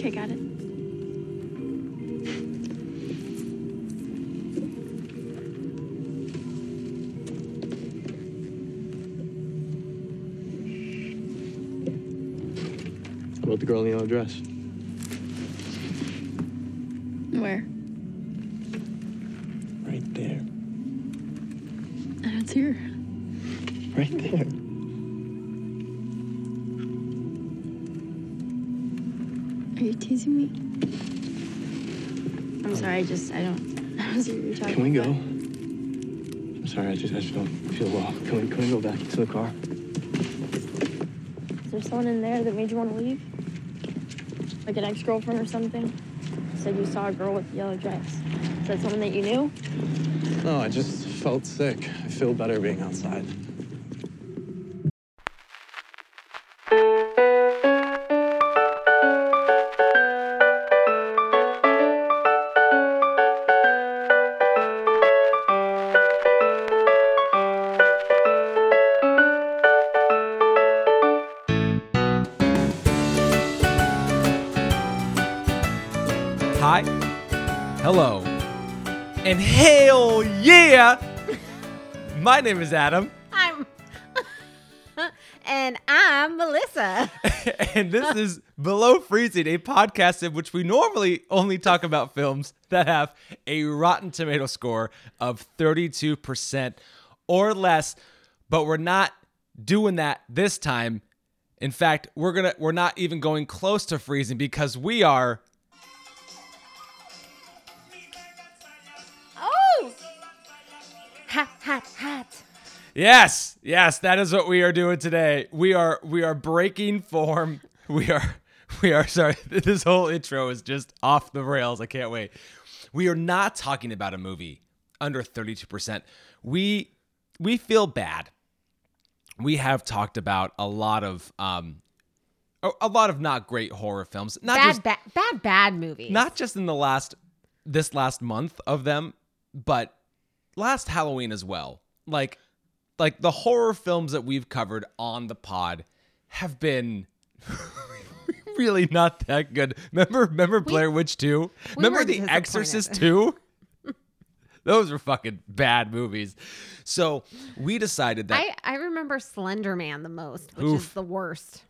Okay, got it. How about the girl in the yellow dress? I just, I don't, I don't see what you're talking Can we go? about. I'm sorry, I just, I just don't feel well. Can we, can we go back to the car? Is there someone in there that made you want to leave? Like an ex-girlfriend or something? You said you saw a girl with a yellow dress. Is that someone that you knew? No, I just felt sick. I feel better being outside. My name is Adam, I'm and I'm Melissa. and this is Below Freezing, a podcast in which we normally only talk about films that have a Rotten Tomato score of 32% or less, but we're not doing that this time. In fact, we're gonna we're not even going close to freezing because we are hot, hot, hot. Yes, yes, that is what we are doing today. We are we are breaking form. We are we are sorry. This whole intro is just off the rails. I can't wait. We are not talking about a movie under 32%. We we feel bad. We have talked about a lot of um a, a lot of not great horror films. Not Bad, just bad, bad, bad movies. not just in the last this last month of them, but last Halloween as well. Like like the horror films that we've covered on the pod have been really not that good. Remember remember Blair Witch 2? we Remember The. Exorcist 2? Those were fucking bad movies. So we decided that I I remember Slender Man the most, which Oof. is the worst.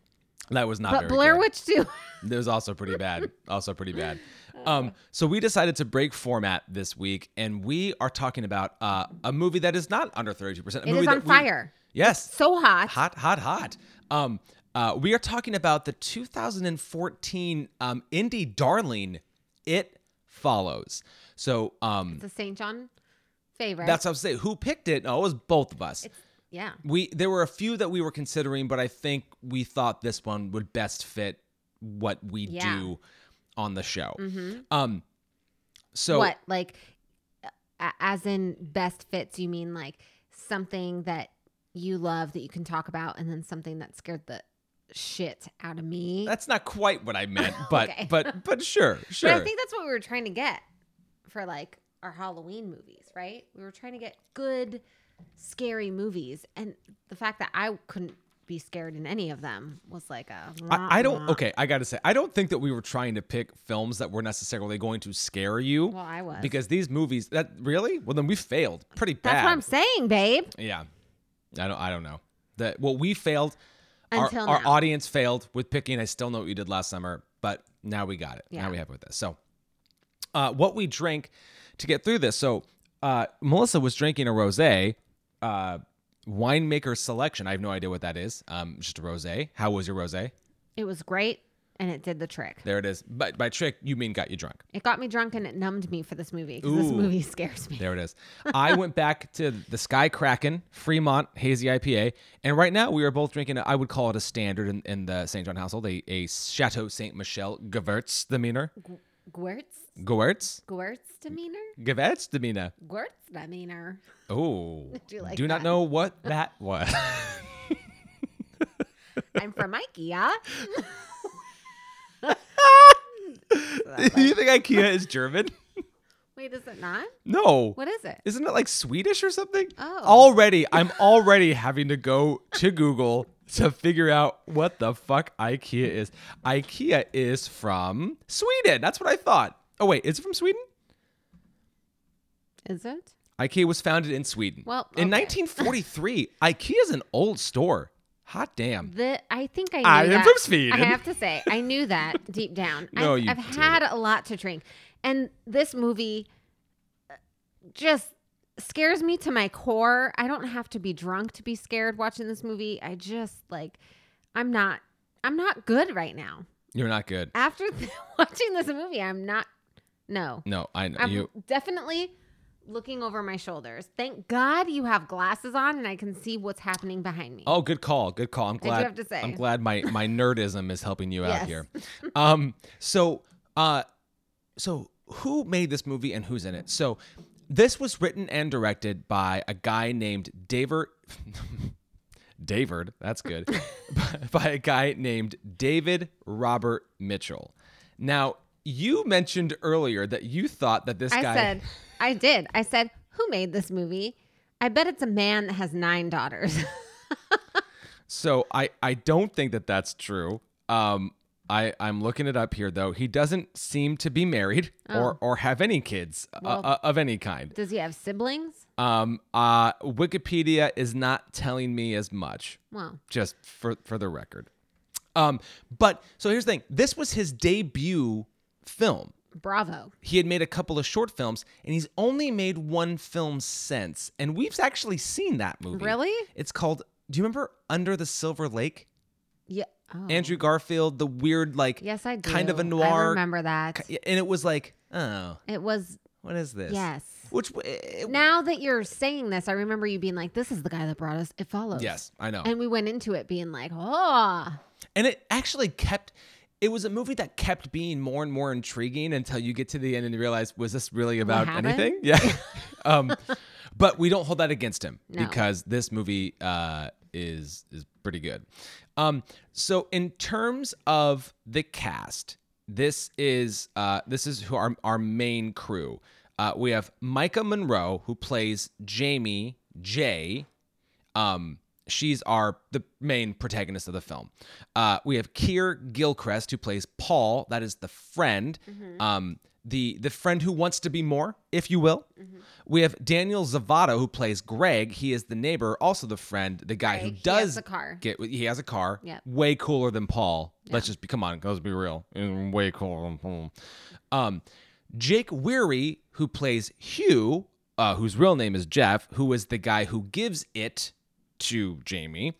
that was not But very Blair good. Witch too. It was also pretty bad. Also pretty bad. Um, so we decided to break format this week, and we are talking about uh, a movie that is not under thirty-two percent. It is on fire. Yes, So hot. hot, hot, hot. Um, uh, we are talking about the 2014 um, indie darling. It follows. So um, It's a St. John favorite. that's what I was saying. Who picked it? Oh, it was both of us. yeah. We there were a few that we were considering, but I think we thought this one would best fit what we Yeah. Do on the show. Um, so what like as in best fits? You mean like something that you love that you can talk about, and then something that scared the shit out of me. that's not quite what I meant, but Okay. but but sure, sure. But I think that's what we were trying to get for like our Halloween movies, right? We were trying to get good, scary movies, and the fact that I couldn't be scared in any of them was like a. I, I don't. Okay, I gotta say, I don't think that we were trying to pick films that were necessarily going to scare you. Well, I was. because these movies. That really? Well, then we failed pretty bad. That's what I'm saying, babe. Yeah, I don't. I don't know. That well, we failed. Our, Until our now. audience failed with picking. I still know what you did last summer, but now we got it. Yeah. Now we have it with this. So, uh, what we drank to get through this. So, uh, Melissa was drinking a rosé. Uh, winemaker selection. I have no idea what that is. Um, just a rosé. How was your rosé? It was great, and it did the trick. There it is. By, by trick, you mean got you drunk. It got me drunk and it numbed me for this movie this Ooh. movie scares me. There it is. I went back to the Sky Kraken Fremont Hazy IPA, and right now we are both drinking. I would call it a standard in, in the St. John household, a, a Chateau Ste. Michelle Gewürztraminer. Gwurts, Gewürz, Gwurts demeanor, Gewürztraminer. Gwurts demeanor. Oh, Do you like do not know what that was. I'm from IKEA. Do you think IKEA is German? Wait, is it not? No. What is it? Isn't it like Swedish or something? Oh. Already, I'm already having to go to Google to figure out what the fuck IKEA is. IKEA is from Sweden. That's what I thought. Oh wait, is it from Sweden? Is it? IKEA was founded in Sweden. Well, in 1943, IKEA is an old store. Hot damn. The I think I knew I am that. from Sweden. I have to say, I knew that deep down. No, I've, you I've didn't. had a lot to drink, and this movie uh, just scares me to my core. I don't have to be drunk to be scared watching this movie. I just like, I'm not. I'm not good right now. You're not good. After watching this movie, I'm not. No, No, I know I'm you. definitely looking over my shoulders. Thank God you have glasses on, and I can see what's happening behind me. Oh, good call. Good call. I'm glad. have to say. I'm glad my my nerdism is helping you out Yes. here. Um. So, uh, so who made this movie and who's in it? So, this was written and directed by a guy named David. David, that's good. by, by a guy named David Robert Mitchell. Now, you mentioned earlier that you thought that this I guy. I said, I did. I said, who made this movie? I bet it's a man that has nine daughters. So I I don't think that that's true. Um, I I'm looking it up here though. He doesn't seem to be married or or have any kids uh, Well- uh, of any kind. Does he have siblings? Um, uh, Wikipedia is not telling me as much. Well, Just for for the record. Um, but so here's the thing. This was his debut film. bravo. He had made a couple of short films, and he's only made one film since. And we've actually seen that movie. Really? It's called. Do you remember Under the Silver Lake? Yeah. Oh. Andrew Garfield, the weird like Yes, I do. kind of a noir, I remember that. and it was like, oh, It was what is this? yes. Which it, Now that you're saying this, I remember you being like, "This is the guy that brought us." It follows. yes, I know, And we went into it being like, "Oh, and it actually kept. It was a movie that kept being more and more intriguing until you get to the end and you realize, was this really about anything? Yeah. um, but we don't hold that against him No. because this movie uh, is is pretty good. Um, so in terms of the cast, this is uh, this is who our our main crew. Uh, we have Maika Monroe who plays Jamie J. Um, she's our the main protagonist of the film. Uh, we have Keir Gilchrist who plays Paul. That is the friend. Um, the the friend who wants to be more, if you will. We have Daniel Zovatto who plays Greg. He is the neighbor, also the friend, the guy who Greg, does a car. Get he has a car. Yep. Way cooler than Paul. Let's just be come on, let's be real. Mm, Way cooler than Paul. Um, Jake Weary, who plays Hugh, uh, whose real name is Jeff, who is the guy who gives it to Jamie.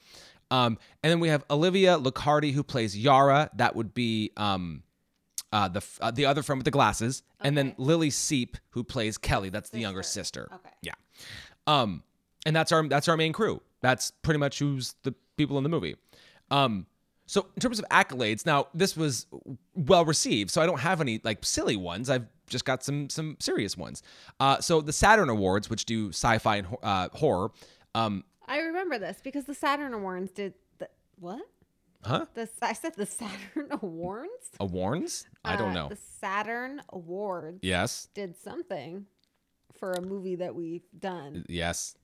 Um, and then we have Olivia Luccardi, who plays Yara. That would be um, uh, the uh, the other friend with the glasses, and then Lili Sepe, who plays Kelly. That's the younger sister. Okay. Yeah. Um, and that's our that's our main crew. That's pretty much who's the people in the movie. Um, so in terms of accolades, now this was well received, so I don't have any like silly ones. I've just got some some serious ones. Uh, so the Saturn Awards, which do sci-fi and uh, horror, um, I remember this because the Saturn Awards did the what? Huh? The I said the Saturn Awards. Awards? I don't Uh, know. The Saturn Awards Yes, did something for a movie that we've done. yes,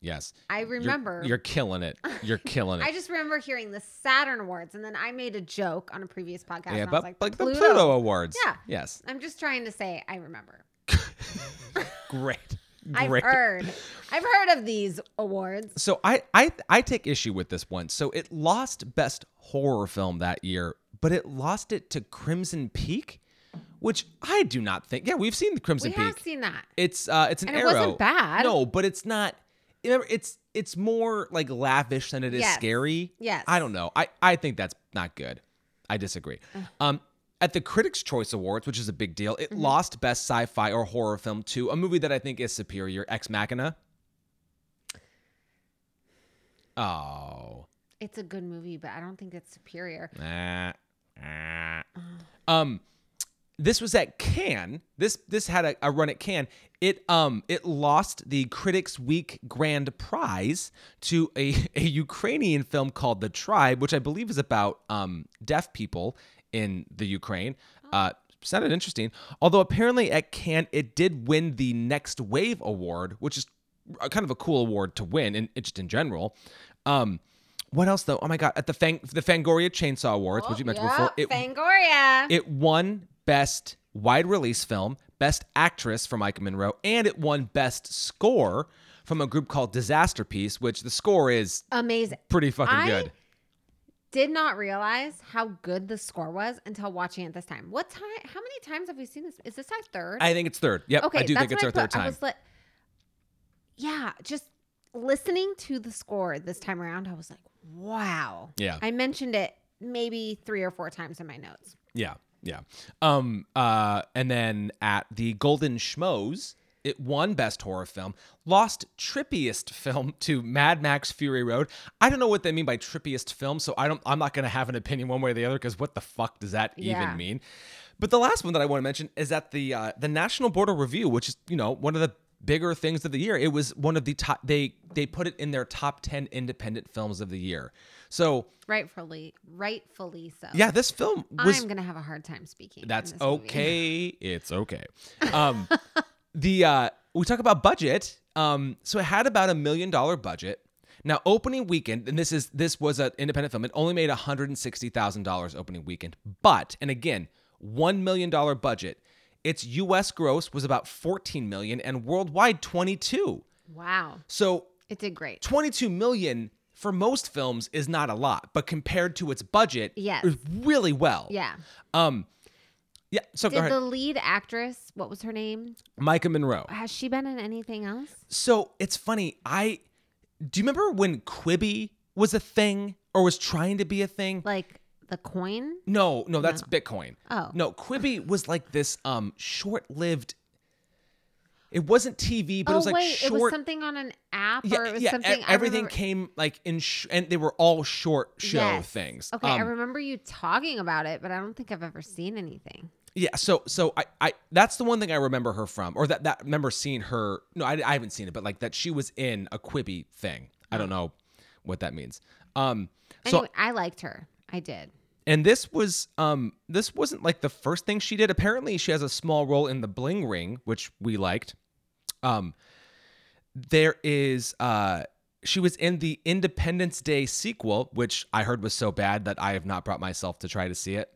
yes. I You're- remember. You're, killing it. You're killing it. I just remember hearing the Saturn Awards, and then I made a joke on a previous podcast. yeah, but was like, like the Pluto Awards. Yeah. Yes. I'm just trying to say I remember. Great. I've heard. I've heard of these awards. So I, I I take issue with this one. So it lost best horror film that year, but it lost it to Crimson Peak, which I do not think. Yeah, we've seen the Crimson We Peak. We have seen that. it's uh it's an And it arrow. wasn't bad. No, but it's not. Remember, it's it's more like lavish than it is Yes. scary. Yes. I don't know. I I think that's not good. I disagree. Um. At the Critics' Choice Awards, which is a big deal, Mm-hmm. it lost Best Sci-Fi or Horror Film to a movie that I think is superior, Ex Machina. Oh, It's a good movie, but I don't think it's superior. Nah, nah. Um, this was at Cannes. This this had a, a run at Cannes. It um it lost the Critics Week Grand Prize to a, a Ukrainian film called The Tribe, which I believe is about um deaf people in the Ukraine. Uh, sounded interesting. Although apparently at Cannes it did win the Next Wave Award, which is kind of a cool award to win, and just in general. Um, what else though? Oh my god, at the Fang the Fangoria Chainsaw Awards, which you mentioned before, it, Fangoria. it won best wide release film, best actress for Maika Monroe, and it won best score from a group called Disasterpeace, which the score is Amazing. pretty fucking I good. Did not realize how good the score was until watching it this time. What time? How many times have we seen this? Is this our third? I think it's third. Yep, okay, I do think it's our third put. I time. was like, yeah, just listening to the score this time around, I was like, wow. Yeah. I mentioned it maybe three or four times in my notes. Yeah, yeah. Um, uh, and then at the Golden Schmoes, it won Best Horror Film, lost Trippiest Film to Mad Max Fury Road. I don't know what they mean by Trippiest Film, so I don't. I'm not gonna have an opinion one way or the other because what the fuck does that Yeah. even mean? But the last one that I want to mention is at the uh, the National Board of Review, which is you know one of the bigger things of the year. It was one of the top. They they put it in their top ten independent films of the year. So Rightfully, rightfully so. yeah, this film was I'm gonna have a hard time speaking. in that's this movie. okay. It's okay. Um, the uh, we talk about budget. Um, so it had about a million dollar budget. Now opening weekend, and this is this was an independent film. It only made one hundred and sixty thousand dollars opening weekend. But and again, one million dollar budget. Its U.S. gross was about fourteen million, and worldwide twenty two. Wow, So it did great. 22 million for most films is not a lot, but compared to its budget, Yes. really well. Yeah. Um, yeah. So go Did ahead. the lead actress, what was her name? Maika Monroe. Has she been in anything else? So it's funny. I do you remember when Quibi was a thing or was trying to be a thing? Like the coin? No, no, that's Bitcoin. Oh. No, Quibi was like this um short-lived it wasn't TV, but oh it was like wait, short it was something on an app, or it was yeah, e- something. I everything came like in sh- and they were all short show Yes. things. Okay, I Um, remember you talking about it, but I don't think I've ever seen anything. Yeah, so so I, I that's the one thing I remember her from, or that that remember seeing her. No, I, I haven't seen it, but like that she was in a Quibi thing. I don't know what that means. Um, so Anyway, I liked her. I did. and this was um this wasn't like the first thing she did. Apparently, she has a small role in the Bling Ring, which we liked. Um, there is uh. She was in the Independence Day sequel, which I heard was so bad that I have not brought myself to try to see it.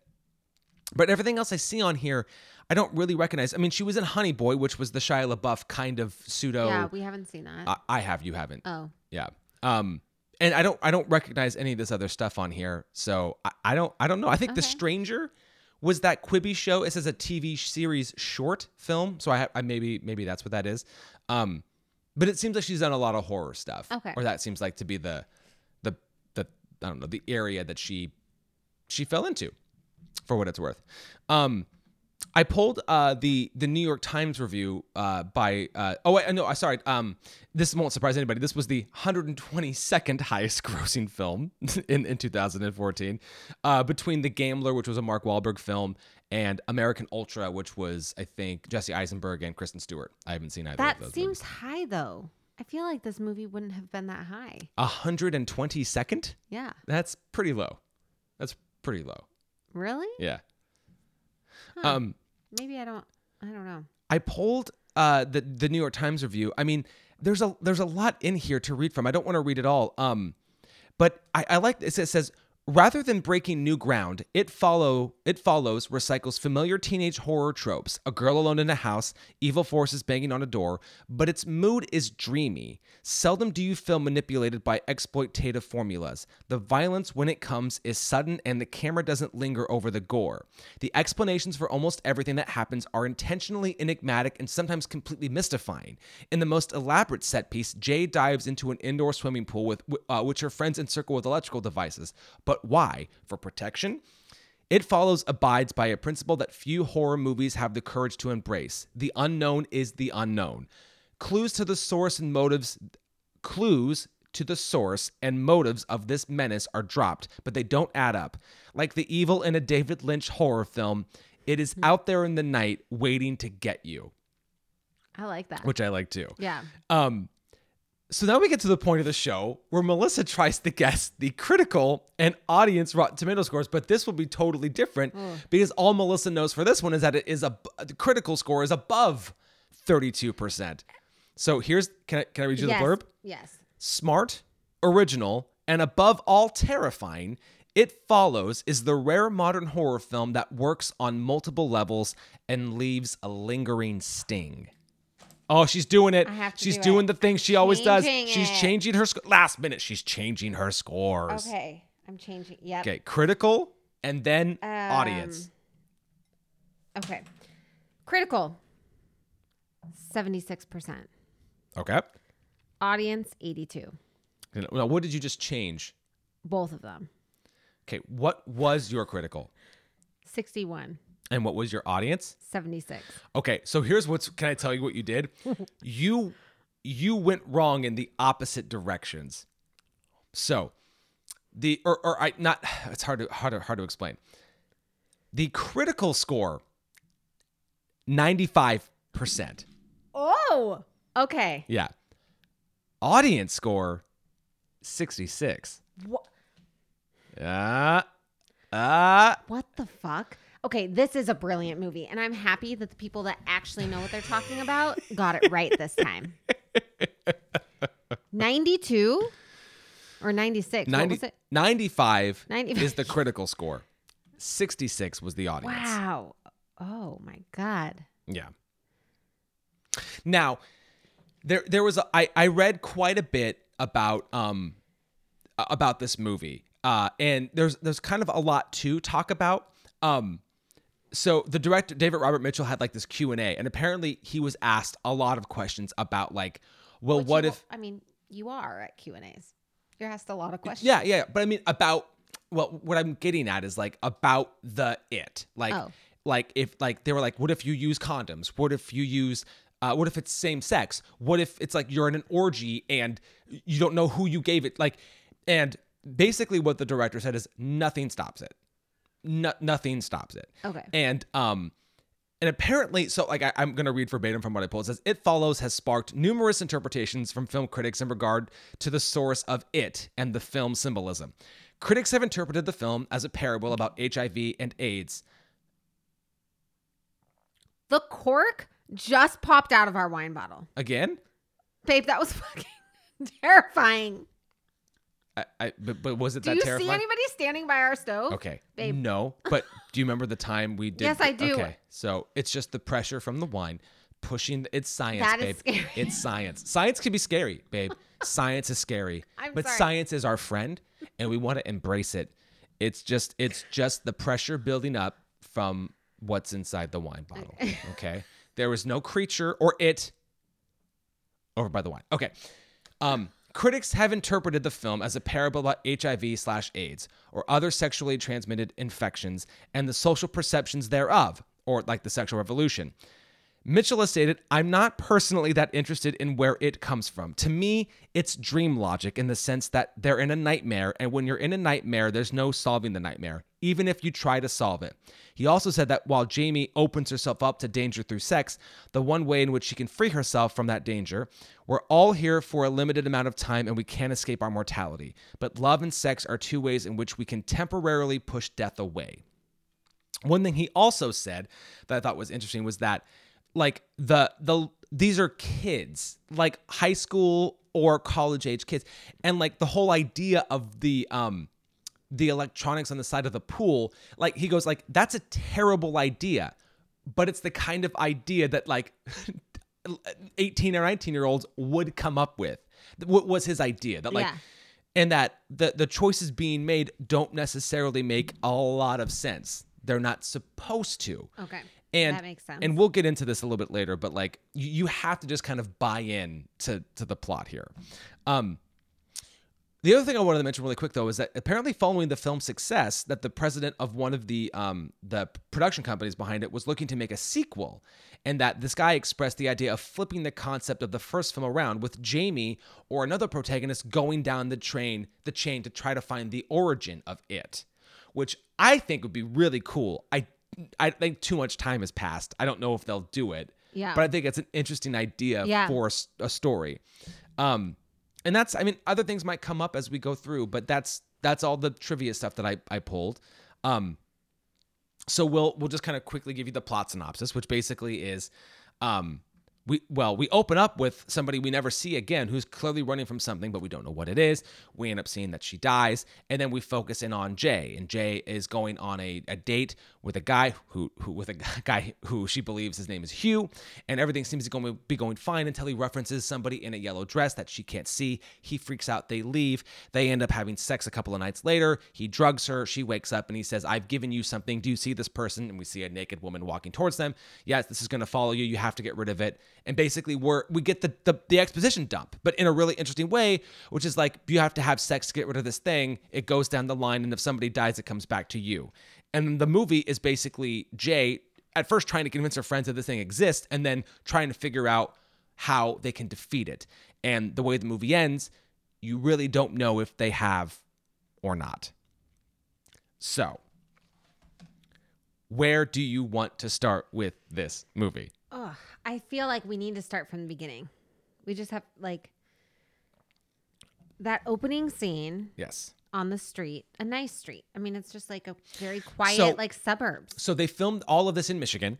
But everything else I see on here, I don't really recognize. I mean, she was in Honey Boy, which was the Shia LaBeouf kind of pseudo. Yeah, we haven't seen that. I, I have, you haven't. oh, Yeah. Um, and I don't, I don't recognize any of this other stuff on here. So I, I don't, I don't know. I think The Okay. Stranger was that Quibi show. It says a TV series short film. So I, ha- I maybe, maybe that's what that is. Um, but it seems like she's done a lot of horror stuff. Okay. Or that seems like to be the, the, the, I don't know, the area that she, she fell into for what it's worth. Um, I pulled uh, the the New York Times review uh, by uh, oh wait no I sorry um this won't surprise anybody this was the 122nd highest grossing film in in 2014 uh, between The Gambler which was a Mark Wahlberg film and American Ultra which was I think Jesse Eisenberg and Kristen Stewart I haven't seen either that of those seems high though. I feel like this movie wouldn't have been that high. 122nd Yeah. that's pretty low that's pretty low Really? yeah Huh. um Maybe I don't. I don't know. I pulled uh, the the New York Times review. I mean, there's a there's a lot in here to read from. I don't want to read it all. Um, but I, I like this. It says rather than breaking new ground, it follow it follows recycles familiar teenage horror tropes: a girl alone in a house, evil forces banging on a door. But its mood is dreamy. Seldom do you feel manipulated by exploitative formulas. The violence, when it comes, is sudden, and the camera doesn't linger over the gore. The explanations for almost everything that happens are intentionally enigmatic and sometimes completely mystifying. In the most elaborate set piece, Jay dives into an indoor swimming pool with uh, which her friends encircle with electrical devices. But why? For protection? It follows abides by a principle that few horror movies have the courage to embrace. The unknown is the unknown. Clues to the source and motives clues to the source and motives of this menace are dropped, but they don't add up. Like the evil in a David Lynch horror film, it is out there in the night waiting to get you, I like that. which I like too. yeah. Um, so now we get to the point of the show where Melissa tries to guess the critical and audience Rotten Tomato scores, but this will be totally different hmm. because all Melissa knows for this one is that it is a the critical score is above thirty-two percent. So here's can I can I read you yes. the blurb? Yes. Smart, original, And above all terrifying, It Follows is the rare modern horror film that works on multiple levels and leaves a lingering sting. Oh, she's doing it. I have to she's do doing it. the thing she always does. She's it. changing her sc- last minute. She's changing her scores. Okay, I'm changing. Yep. Okay, critical and then audience. Um, Okay. Critical. 76%. Okay. Audience 82. Now, what did you just change? Both of them. Okay, what was your critical 61. And what was your audience? 76. Okay, so here's what's can I tell you what you did? you you went wrong in the opposite directions. So, the or, or I not it's hard to hard to hard to explain. The critical score 95%. Oh. Okay. Yeah. Audience score 66. What? Ah. Ah. What the fuck? Okay, this is a brilliant movie, and I'm happy that the people that actually know what they're talking about got it right this time. 92 or 96? 90, what was it? 95 95. is the critical score. 66 was the audience. Wow. Oh my god. Yeah. Now, there there was a, I I read quite a bit about um about this movie. Uh and there's there's kind of a lot to talk about. Um so the director David Robert Mitchell had like this Q&A and apparently he was asked a lot of questions about like well Which what you- if I mean, you are at Q&As. You're asked a lot of questions. Yeah, yeah, but I mean about well, what I'm getting at is like about the it, like, Oh. like if like they were like, what if you use condoms? What if you use, uh, what if it's same sex? What if it's like you're in an orgy and you don't know who you gave it? Like, and basically what the director said is nothing stops it. No, nothing stops it. Okay. And um, and apparently, so like I, I'm gonna read verbatim from what I pulled. It says it follows has sparked numerous interpretations from film critics in regard to the source of it and the film symbolism. Critics have interpreted the film as a parable about HIV and AIDS. The cork just popped out of our wine bottle. Again, Babe, that was fucking terrifying. I, I but, but was it Do that you terrifying? see anybody standing by our stove? Okay. Babe. No, but do you remember the time we did? Yes, I do. Okay, so it's just the pressure from the wine pushing. It's science, That babe. is scary. It's science. Science can be scary, babe. Science is scary, I'm but sorry. science is our friend, and we want to embrace it. It's just, it's just the pressure building up from what's inside the wine bottle. Okay, there was no creature or it over by the wine. Okay. Um, critics have interpreted the film as a parable about HIV slash AIDS or other sexually transmitted infections and the social perceptions thereof, or like the sexual revolution. Mitchell has stated, I'm not personally that interested in where it comes from. To me, it's dream logic in the sense that they're in a nightmare, and when you're in a nightmare, there's no solving the nightmare, even if you try to solve it. He also said that while Jamie opens herself up to danger through sex, the one way in which she can free herself from that danger, we're all here for a limited amount of time and we can't escape our mortality. But love and sex are two ways in which we can temporarily push death away. One thing he also said that I thought was interesting was that like the the these are kids, like high school or college age kids. And like the whole idea of the um the electronics on the side of the pool, like he goes like that's a terrible idea, but it's the kind of idea that like 18 or 19 year olds would come up with. What was his idea that like Yeah. and that the the choices being made don't necessarily make a lot of sense. They're not supposed to. Okay. And that makes sense. and we'll get into this a little bit later, but like you, you have to just kind of buy in to to the plot here. Um the other thing I wanted to mention really quick though is that apparently following the film's success, that the president of one of the um, the production companies behind it was looking to make a sequel, and that this guy expressed the idea of flipping the concept of the first film around with Jamie or another protagonist going down the train the chain to try to find the origin of it, which I think would be really cool. I I think too much time has passed. I don't know if they'll do it. Yeah. But I think it's an interesting idea Yeah. for a story. Um, and that's I mean other things might come up as we go through, but that's that's all the trivia stuff that I I pulled. Um, so we'll we'll just kind of quickly give you the plot synopsis, which basically is, um, we well we open up with somebody we never see again who's clearly running from something but we don't know what it is. We end up seeing that she dies and then we focus in on jay and jay is going on a, a date with a guy who, who with a guy who she believes his name is hugh and everything seems to be going fine until he references somebody in a yellow dress that she can't see. He freaks out they leave. They end up having sex a couple of nights later. He drugs her. She wakes up and he says i've given you something. Do you see this person? And we see a naked woman walking towards them. Yes this is going to follow you. You have to get rid of it and basically we're we get the, the the exposition dump but in a really interesting way which is like you have to have sex to get rid of this thing. It goes down the line and if somebody dies it comes back to you. And the movie is basically jay at first trying to convince her friends that this thing exists and then trying to figure out how they can defeat it. And the way the movie ends you really don't know if they have or not. So where do you want to start with this movie Ugh, I feel like we need to start from the beginning. We just have like that opening scene yes on the street, a nice street. I mean, it's just like a very quiet, So- like suburbs. so they filmed all of this in Michigan.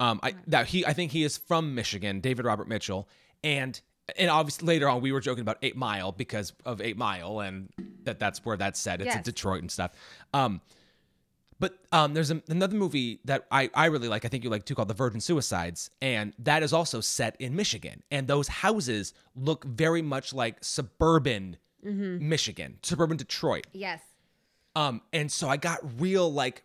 Um, I that he I think he is from Michigan, David Robert Mitchell, and and obviously later on we were joking about Eight Mile because of Eight Mile and that that's where that's set. It's in Detroit and stuff. Um, but um, there's a, another movie that I, I really like. I think you like too, called The Virgin Suicides, and that is also set in Michigan. And those houses look very much like suburban Michigan, suburban Detroit. Yes. Um, and so I got real like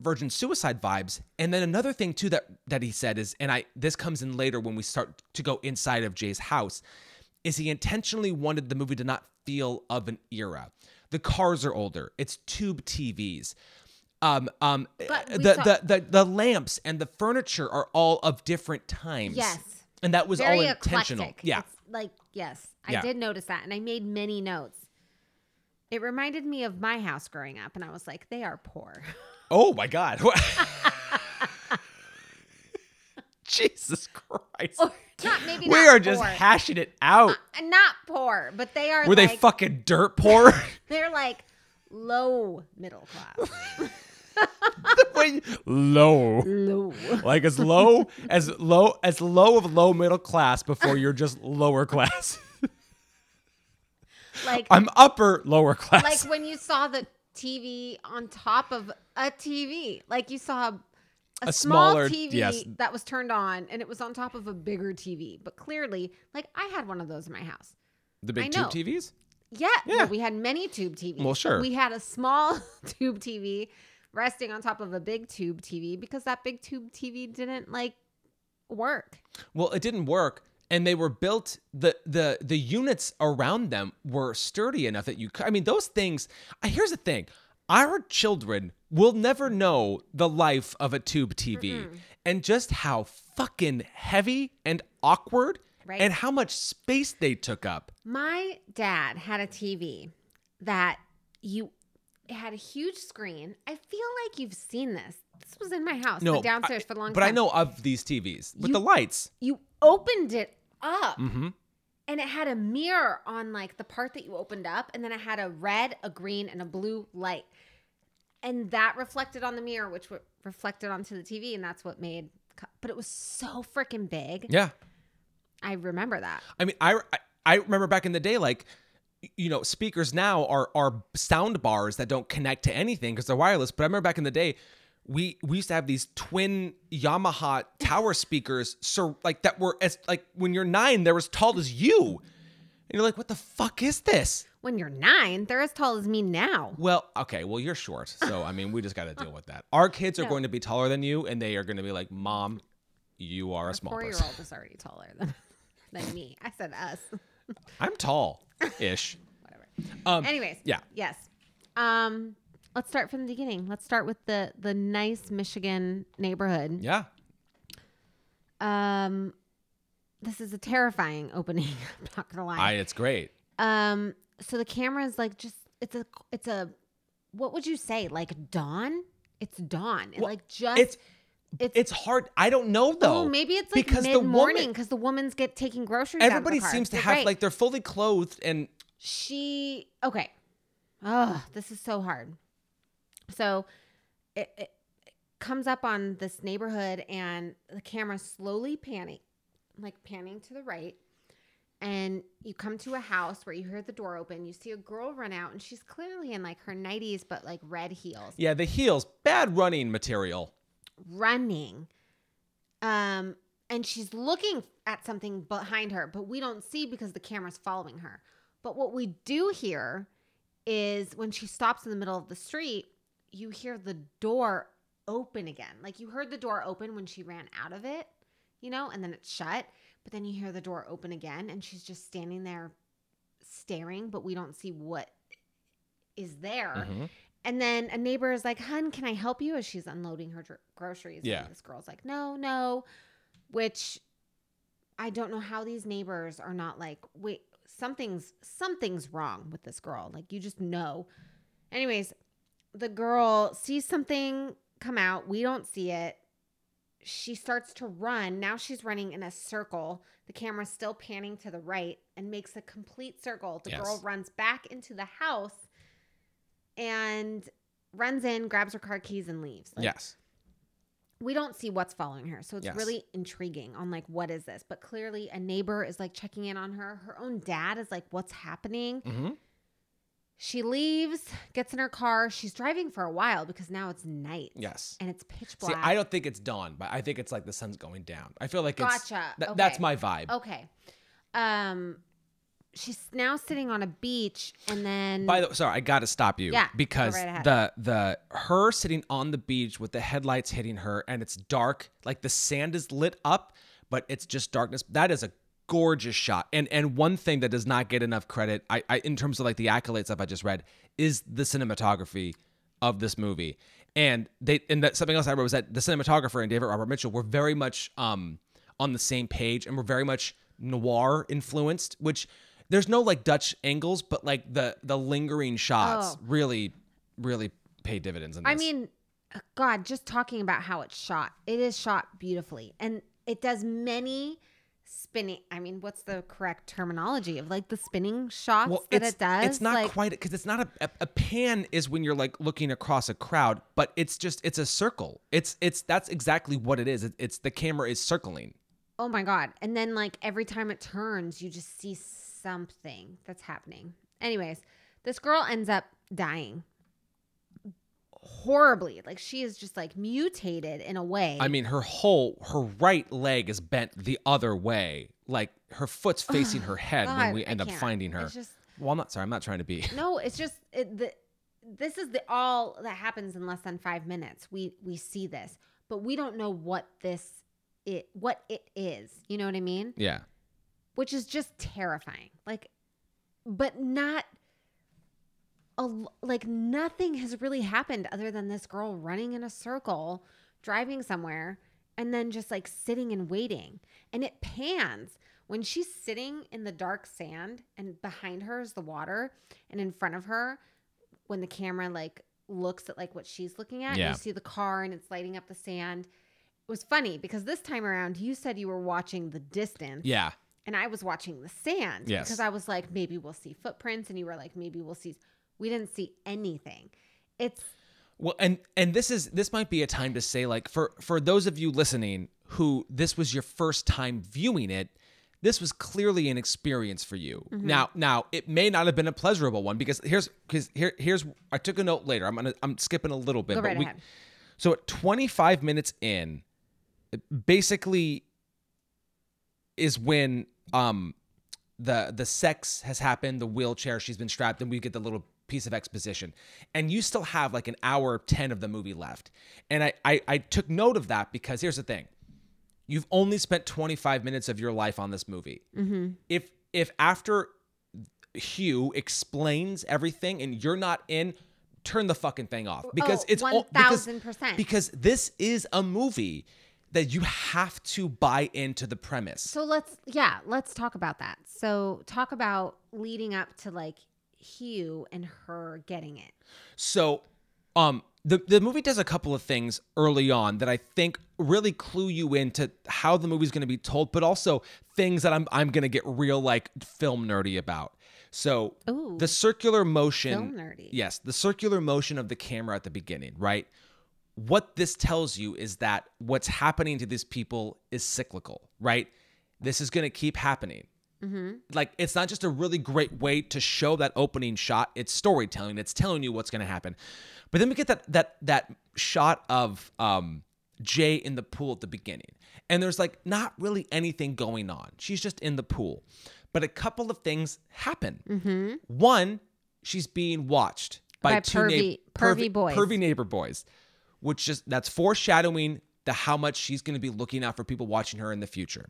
virgin suicide vibes. And then another thing too that that he said is, and I this comes in later when we start to go inside of Jay's house, is he intentionally wanted the movie to not feel of an era. The cars are older. It's tube TVs. Um, um, But the, saw- the the the lamps and the furniture are all of different times. Yes. and that was Very all intentional. eclectic. Yeah, It's like, yes, I Yeah. did notice that. And I made many notes. It reminded me of my house growing up. And I was like, they are poor. Oh my God. Jesus Christ. Or not maybe we not are just hashing it out. Uh, not poor, but they are Were they fucking dirt poor? they're like low middle class. Wait, low. low. Like as low as low as low of low middle class before you're just lower class. Like I'm upper lower class. like when you saw the TV on top of a TV. Like you saw a, A small smaller- TV yes. that was turned on and it was on top of a bigger TV. But clearly, like I had one of those in my house. the big tube. TVs? Yeah, Yeah. well, we had many tube TVs. Well, sure. We had a small tube TV resting on top of a big tube TV because that big tube TV didn't like work. Well, it didn't work, and they were built. the the The units around them were sturdy enough that you. I mean, those things. Here's the thing: our children will never know the life of a tube TV, and just how fucking heavy and awkward, Right. and how much space they took up. My dad had a TV that you it had a huge screen. I feel like you've seen this. This was in my house, No, downstairs I- for a long but time. But I know of these TVs with You- the lights. you opened it up Mm-hmm. and it had a mirror on like the part that you opened up and then it had a red a green and a blue light and that reflected on the mirror which reflected onto the tv and that's what made but it was so freaking big Yeah. i remember that I mean, I, I I remember back in the day, like you know, speakers now are are sound bars that don't connect to anything because they're wireless. But I remember back in the day, we we used to have these twin Yamaha tower speakers, so like that were as like when you're nine, they're as tall as you, and you're like, what the fuck is this? when you're nine they're as tall as me now Well, okay, well you're short, so I mean, we just got to deal with that. Our kids are going to be taller than you, and they are going to be like, mom, you are a small four year person. old is already taller than, than me i said us I'm tall, ish. whatever Um, anyways yeah. yes um let's start from the beginning let's start with the the nice michigan neighborhood Yeah. Um, this is a terrifying opening. I'm not gonna lie. I, it's great. um, so the camera is like just it's a it's a what would you say like dawn? It's dawn. It Well, like just It's it's it's hard. I don't know though. oh maybe it's like because the mid morning because the woman's get taking groceries. out of the Everybody seems to You're have right. like they're fully clothed and she okay. Oh, this is so hard. So it, it, it comes up on this neighborhood and the camera slowly panning like panning to the right. And you come to a house where you hear the door open. You see a girl run out, and she's clearly in like her 90s, but like red heels, Yeah, the heels, bad running material. Running. Um, and she's looking at something behind her, but we don't see because the camera's following her. But what we do hear is when she stops in the middle of the street, you hear the door open again. Like you heard the door open when she ran out of it, you know, and then it's shut. But then you hear the door open again, and she's just standing there staring, but we don't see what is there. Mhm. And then a neighbor is like, "Hun, can I help you?" As she's unloading her dr- groceries. Yeah. And this girl's like, "No, no," which I don't know how these neighbors are not like, "Wait, something's something's wrong with this girl." Like you just know. Anyways, the girl sees something come out. We don't see it. She starts to run. Now she's running in a circle. The camera's still panning to the right and makes a complete circle. The Yes. girl runs back into the house and runs in, grabs her car keys, and leaves. Like, yes. we don't see what's following her so it's Yes. really intriguing on like what is this but clearly a neighbor is like checking in on her her own dad is like what's happening hmm she leaves gets in her car she's driving for a while because now it's night Yes. and it's pitch See, black I don't think it's dawn, but I think it's like the sun's going down. I feel like it's Gotcha. th- Okay. that's my vibe. okay um she's now sitting on a beach and then By the way sorry, I got to stop you Yeah, because right the the her sitting on the beach with the headlights hitting her and it's dark, like the sand is lit up, but it's just darkness. That is a gorgeous shot. And and one thing that does not get enough credit, I, I in terms of like the accolades stuff I just read, is the cinematography of this movie. And they and that something else I wrote was that the cinematographer and David Robert Mitchell were very much um on the same page and were very much noir influenced, which there's no like Dutch angles, but like the the lingering shots Oh. really really pay dividends in this. I mean, uh, God, just talking about how it's shot, it is shot beautifully, and it does many spinning. I mean, what's the correct terminology of like the spinning shots that it's, it does? It's not like, quite because it's not a, a a pan is when you're like looking across a crowd, but it's just it's a circle. It's it's that's exactly what it is. It, it's the camera is circling. Oh my God! And then like every time it turns, you just see something that's happening. Anyways, this girl ends up dying horribly. Like she is just like mutated in a way. I mean, her whole her right leg is bent the other way, like her foot's facing her head when we end up finding her. Just well, I'm not sorry. I'm not trying to be. No, it's just it, the this is the all that happens in less than 5 minutes. We we see this, but we don't know what this it what it is. You know what I mean? Yeah. Which is just terrifying. Like but not a, like nothing has really happened other than this girl running in a circle, driving somewhere and then just like sitting and waiting. And it pans when she's sitting in the dark sand and behind her is the water and in front of her when the camera like looks at like what she's looking at Yeah. you see the car and it's lighting up the sand it was funny because this time around you said you were watching the distance Yeah. And I was watching the sand Yes. because I was like maybe we'll see footprints and you were like maybe we'll see we didn't see anything it's Well, and and this is this might be a time to say like for for those of you listening who this was your first time viewing it, this was clearly an experience for you. Mm-hmm. Now, now it may not have been a pleasurable one because here's because here here's I took a note later. I'm gonna I'm skipping a little bit, Go but right we ahead. so at 25 minutes in, basically is when um the the sex has happened, the wheelchair, she's been strapped, and we get the little piece of exposition. And you still have like an hour 10 of the movie left. And I I, I took note of that because here's the thing. You've only spent 25 minutes of your life on this movie. If if after Hugh explains everything and you're not in, turn the fucking thing off because Oh, it's all- because- 1000%. because this is a movie that you have to buy into the premise. So let's yeah, let's talk about that. So talk about leading up to like Hugh and her getting it. So, um, the the movie does a couple of things early on that I think really clue you into how the movie's going to be told, but also things that I'm I'm going to get real like film nerdy about. So, Ooh. the circular motion, Film nerdy. yes, the circular motion of the camera at the beginning, right? What this tells you is that what's happening to these people is cyclical, right? this is going to keep happening. Like it's not just a really great way to show that opening shot. It's storytelling. It's telling you what's going to happen. But then we get that that that shot of um, Jay in the pool at the beginning, and there's like not really anything going on. She's just in the pool, but a couple of things happen. One, she's being watched by, By two pervy- neigh- pervy boys. pervy neighbor boys, which just that's foreshadowing the how much she's going to be looking out for people watching her in the future.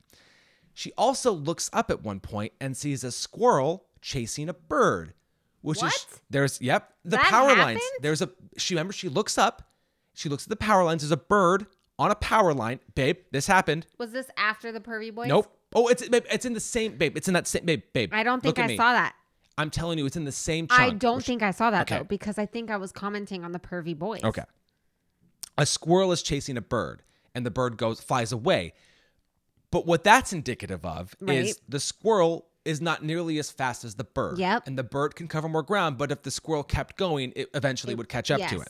She also looks up at one point and sees a squirrel chasing a bird, which is What? there's yep the That power lines. There's a she remember she looks up, she looks at the power lines. There's a bird on a power line, babe. This happened. Was this after the pervy boys? Nope. Oh, it's babe, it's in the same babe. It's in that same babe. Babe. I don't think I me. saw that. I'm telling you, it's in the same. I don't think I saw that Okay. though because I think I was commenting on the pervy boys. Okay. A squirrel is chasing a bird and the bird goes flies away. But what that's indicative of Right. is the squirrel is not nearly as fast as the bird. Yep. And the bird can cover more ground, but if the squirrel kept going, it eventually would catch up to it.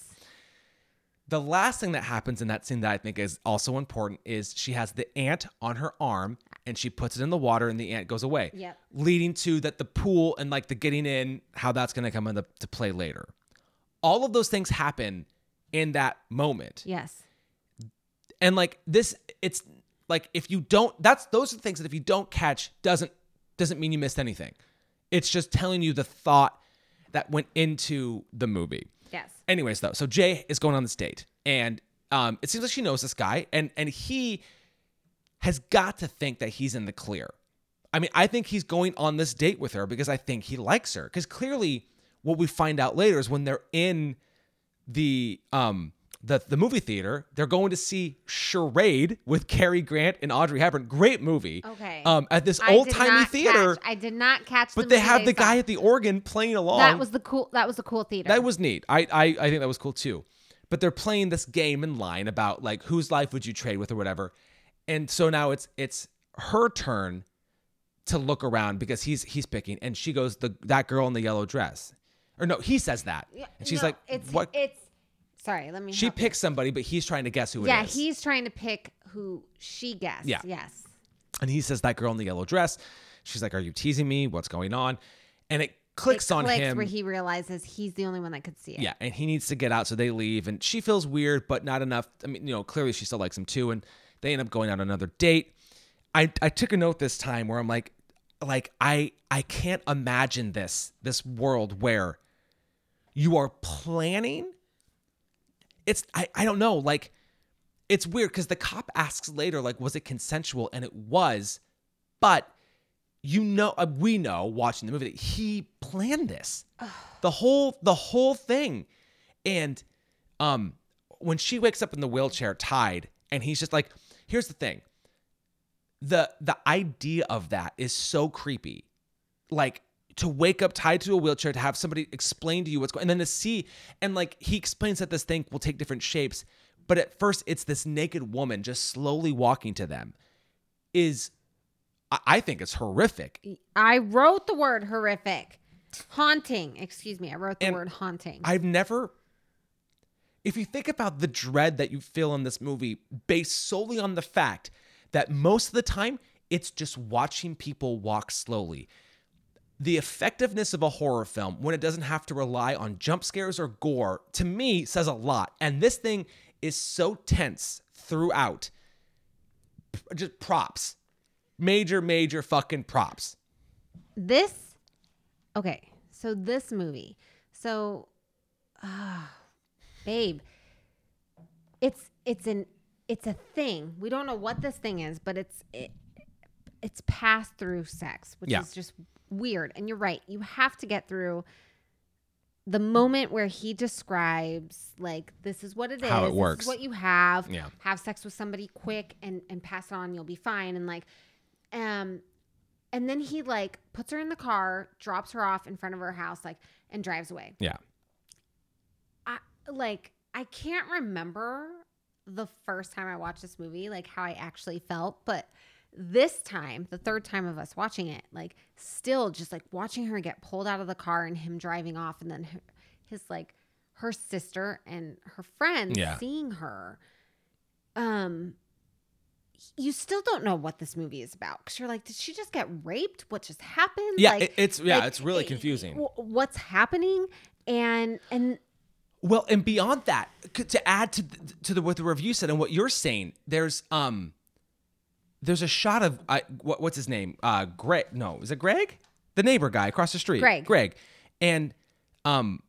The last thing that happens in that scene that I think is also important is she has the ant on her arm and she puts it in the water and the ant goes away. Yep. Leading to that the pool and like the getting in, how that's going to come into play later. All of those things happen in that moment. Yes. And like this, it's like if you don't, that's those are the things that if you don't catch, doesn't doesn't mean you missed anything. It's just telling you the thought that went into the movie. Yes. Anyways, though, so Jay is going on this date, and um, it seems like she knows this guy, and and he has got to think that he's in the clear. I mean, I think he's going on this date with her because I think he likes her. Because clearly, what we find out later is when they're in the um the the movie theater, they're going to see Charade with Cary Grant and Audrey Hepburn. Great movie. Okay. Um, at this old timey theater, catch- I did not catch. but the they have the saw. guy at the organ playing along. That was the cool. That was the cool theater. That was neat. I, I I think that was cool too. But they're playing this game in line about like whose life would you trade with or whatever. And so now it's it's her turn to look around because he's he's picking and she goes the that girl in the yellow dress. Or no, he says that. Yeah, And she's no, like it's what It's sorry. Let me. she help you. picks somebody but he's trying to guess who it is. Yeah, it is. he's trying to pick who she guessed. Yeah. Yes. and he says that girl in the yellow dress. She's like, "Are you teasing me? What's going on?" And it clicks it on clicks him. where he realizes he's the only one that could see it. Yeah, and he needs to get out, so they leave, and she feels weird, but not enough. I mean, you know, clearly she still likes him too, and they end up going on another date. I I took a note this time where I'm like, like I I can't imagine this this world where you are planning. It's I I don't know like. It's weird because the cop asks later, like, was it consensual? And it was, but you know, uh, we know watching the movie that he planned this, the whole the whole thing, and um, when she wakes up in the wheelchair tied, and he's just like, here's the thing, the the idea of that is so creepy, like to wake up tied to a wheelchair to have somebody explain to you what's going and then to see and like he explains that this thing will take different shapes but at first it's this naked woman just slowly walking to them is I- think it's horrific. I wrote the word horrific. Haunting. Excuse me. I wrote the And word haunting. I've never if you think about the dread that you feel in this movie based solely on the fact that most of the time it's just watching people walk slowly. The effectiveness of a horror film when it doesn't have to rely on jump scares or gore to me says a lot. And this thing is so tense throughout. Just props. Major major fucking props. this okay so this movie so ah babe it's it's an it's a thing we don't know what this thing is but it's it, it's pass through sex which Yeah. is just weird and you're right you have to get through the moment where he describes like this is what it is How it works. what you have Yeah. have sex with somebody quick and and pass it on you'll be fine and like um and then he like puts her in the car drops her off in front of her house like and drives away Yeah. I like I can't remember the first time I watched this movie, like how I actually felt, but this time, the third time of us watching it, like still just like watching her get pulled out of the car and him driving off and then his like her sister and her friends Yeah. seeing her. Um you still don't know what this movie is about because you're like, did she just get raped? What just happened? Yeah, like, it- it's- yeah, like, it's really confusing. wh- What's happening? And and Well, and beyond that, to add to to the what the review said and what you're saying, there's um, there's a shot of uh, what, what's his name? Uh, Greg? No, is it Greg? The neighbor guy across the street. Greg. Greg, and um,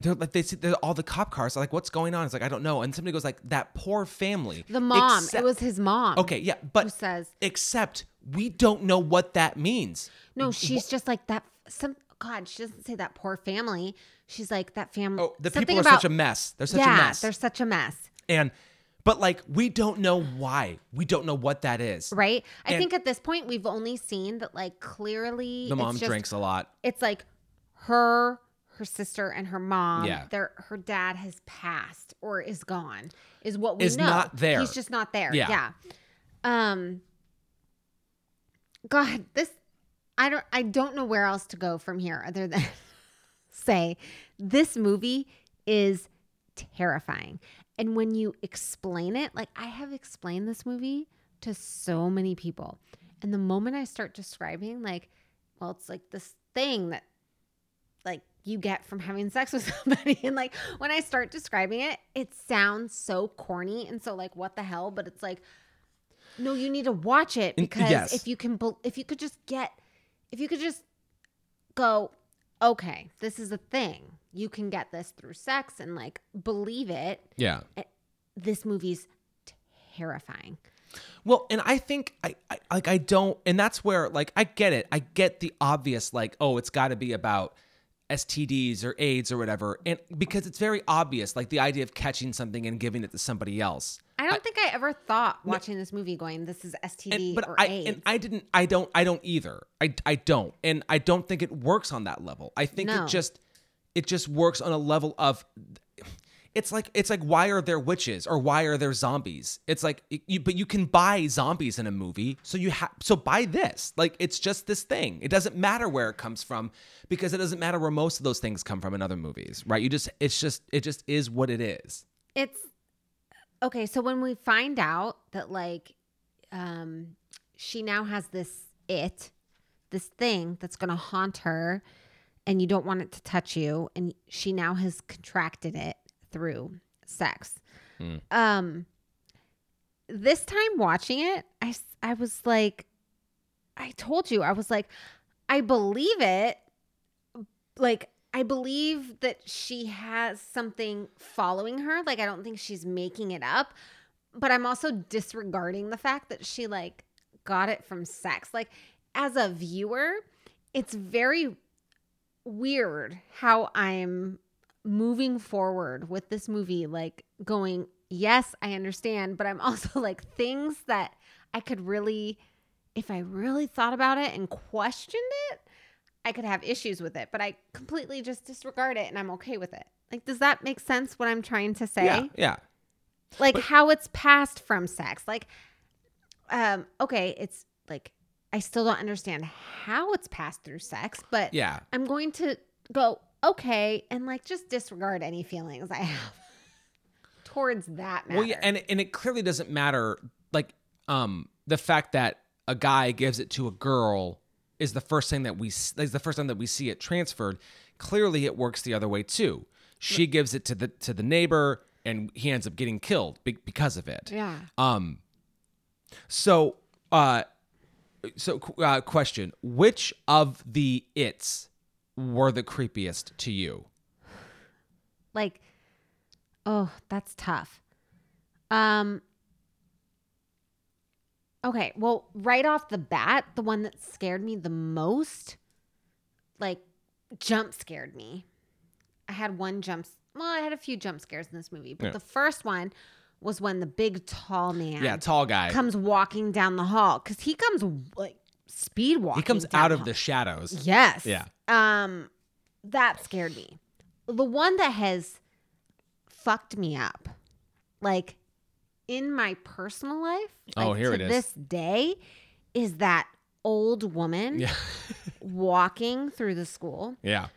they're like they see they're, all the cop cars are like, what's going on? It's like I don't know. And somebody goes like, that poor family. the mom, Except- it was his mom. okay, yeah, but who says except we don't know what that means. no? She's just like that. Some God, she doesn't say that poor family. She's like that family. Oh, the people are about, such a mess. They're such yeah, a mess. they're such a mess. and but like we don't know why. We don't know what that is. Right. I And- think at this point we've only seen that like clearly The mom just- drinks a lot. It's like her, her sister, and her mom. Yeah. Their her dad has passed or is gone. Is what we Is know. not there. He's just not there. Yeah. Yeah. Um. God, this I don't I don't know where else to go from here other than say this movie is terrifying. And when you explain it, like I have explained this movie to so many people. And the moment I start describing like well, it's like this thing that like you get from having sex with somebody and like when I start describing it, it sounds so corny and so like what the hell, but it's like no, you need to watch it because yes. if you can if you could just get if you could just go okay, this is a thing. You can get this through sex and like believe it. Yeah. Eh, this movie's terrifying. Well, and I think I, I like I don't, and that's where like I get it. I get the obvious like, oh, it's got to be about STDs or AIDS or whatever, and because it's very obvious, like the idea of catching something and giving it to somebody else. I don't think I ever thought watching this movie going, this is STD And, but or I AIDS. and I didn't. I don't. I don't either. I I don't, and I don't think it works on that level. I think No. it just it just works on a level of. It's like it's like why are there witches or why are there zombies? It's like you, but you can buy zombies in a movie, so you have so buy this. Like it's just this thing. It doesn't matter where it comes from because it doesn't matter where most of those things come from in other movies, right? You just it's just it just is what it is. it's okay so when we find out that like um she now has this it this thing that's to haunt her and you don't want it to touch you and she now has contracted it through sex um this time watching it I I was like i told you i was like i believe it like I believe that she has something following her. Like I don't think she's making it up, but I'm also disregarding the fact that she like got it from sex. Like as a viewer, it's very weird how I'm moving forward with this movie like going, "Yes, I understand," but I'm also like things that I could really if I really thought about it and questioned it, I could have issues with it, but I completely just disregard it and I'm okay with it. Like, does that make sense what I'm trying to say? Yeah, yeah. Like how it's passed from sex. Like, um, okay, it's like I still don't understand how it's passed through sex, but Yeah. I'm going to go, okay, and like just disregard any feelings I have towards that matter. Well, yeah, and and it clearly doesn't matter. Like, um, the fact that a guy gives it to a girl is the first thing that we is the first time that we see it transferred. Clearly, it works the other way too. She gives it to the to the neighbor, and he ends up getting killed be- because of it. yeah. Um. So, uh, so uh, question: Which of the its were the creepiest to you? Like, oh, that's tough. Um, okay, well, right off the bat, the one that scared me the most, like, jump scared me. I had one jump. Well, I had a few jump scares in this movie, but Yeah. the first one was when the big tall man Yeah, tall guy. comes walking down the hall because he comes like speed walking. he comes out the of hall. the shadows. Yes. Yeah. Um, that scared me. The one that has fucked me up, like in my personal life. Oh, here to it is. This day is that old woman Yeah. walking through the school. Yeah.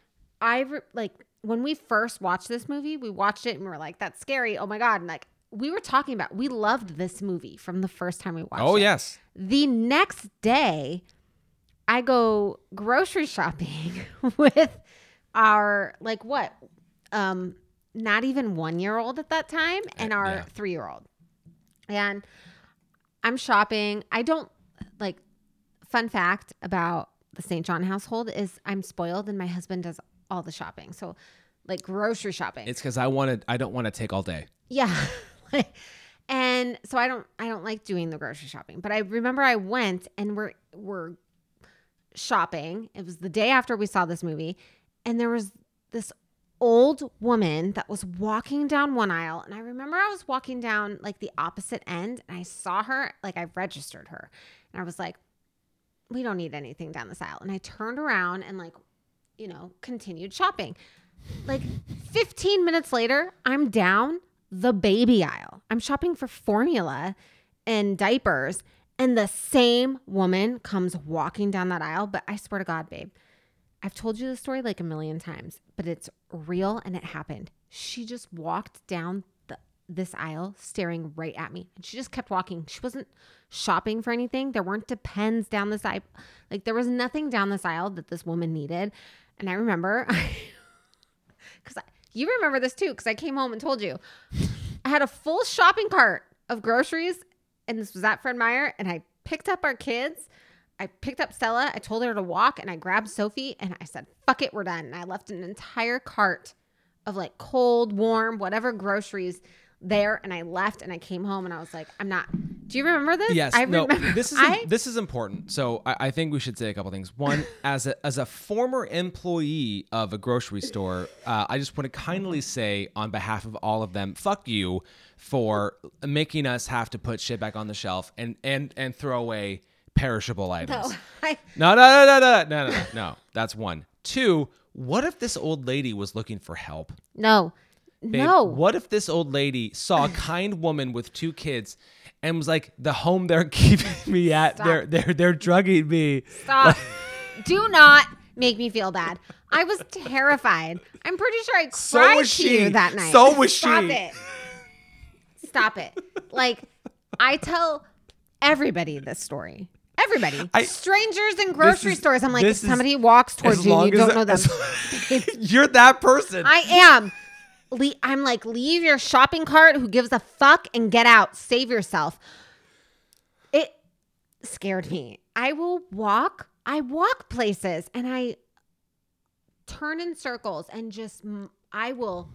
I re- like when we first watched this movie, we watched it and we were like, "That's scary! Oh my god!" And like we were talking about we loved this movie from the first time we watched Oh it. yes. The next day, I go grocery shopping with our like what? Um not even 1 year old at that time and our yeah. 3 year old. And I'm shopping. I don't like fun fact about the St. John household is I'm spoiled and my husband does all the shopping. So like grocery shopping. It's because I wanted. I don't want to take all day. Yeah. and so I don't I don't like doing the grocery shopping. But I remember I went and we're we're shopping. It was the day after we saw this movie. And there was this old woman that was walking down one aisle. And I remember I was walking down like the opposite end and I saw her, like I registered her. And I was like, we don't need anything down this aisle. And I turned around and like, you know, continued shopping. Like 15 minutes later, I'm down the baby aisle. I'm shopping for formula and diapers. And the same woman comes walking down that aisle. But I swear to God, babe, I've told you the story like a million times, but it's real and it happened. She just walked down the, this aisle staring right at me. And she just kept walking. She wasn't shopping for anything. There weren't depends down this aisle. Like there was nothing down this aisle that this woman needed. And I remember, because you remember this too, because I came home and told you. I had a full shopping cart of groceries, and this was at Fred Meyer, and I picked up our kids. I picked up Stella. I told her to walk, and I grabbed Sophie, and I said, "Fuck it, we're done." And I left an entire cart of like cold, warm, whatever groceries there, and I left, and I came home, and I was like, "I'm not." Do you remember this? Yes, I no, remember. this is I, this is important. So I, I think we should say a couple things. One, as a as a former employee of a grocery store, uh, I just want to kindly say on behalf of all of them, fuck you for making us have to put shit back on the shelf and and and throw away perishable items. no, I, No, no, no, no, no, no, no, no. That's one. Two. What if this old lady was looking for help? no, Babe, no. What if this old lady saw a kind woman with two kids and was like, the home they're keeping me at, Stop. they're they're they're drugging me. Stop. Do not make me feel bad. I was terrified. I'm pretty sure I cried So was to you that night. So was Stop she. Stop it. Stop it. Like I tell everybody this story. Everybody. I- Strangers in grocery is- stores. I'm like, if this is- somebody walks towards you, you don't know them. as- you're that person. I am. Le- I'm like, leave your shopping cart. Who gives a fuck? And get out. Save yourself. It scared me. I will walk. I walk places and I turn in circles and just I will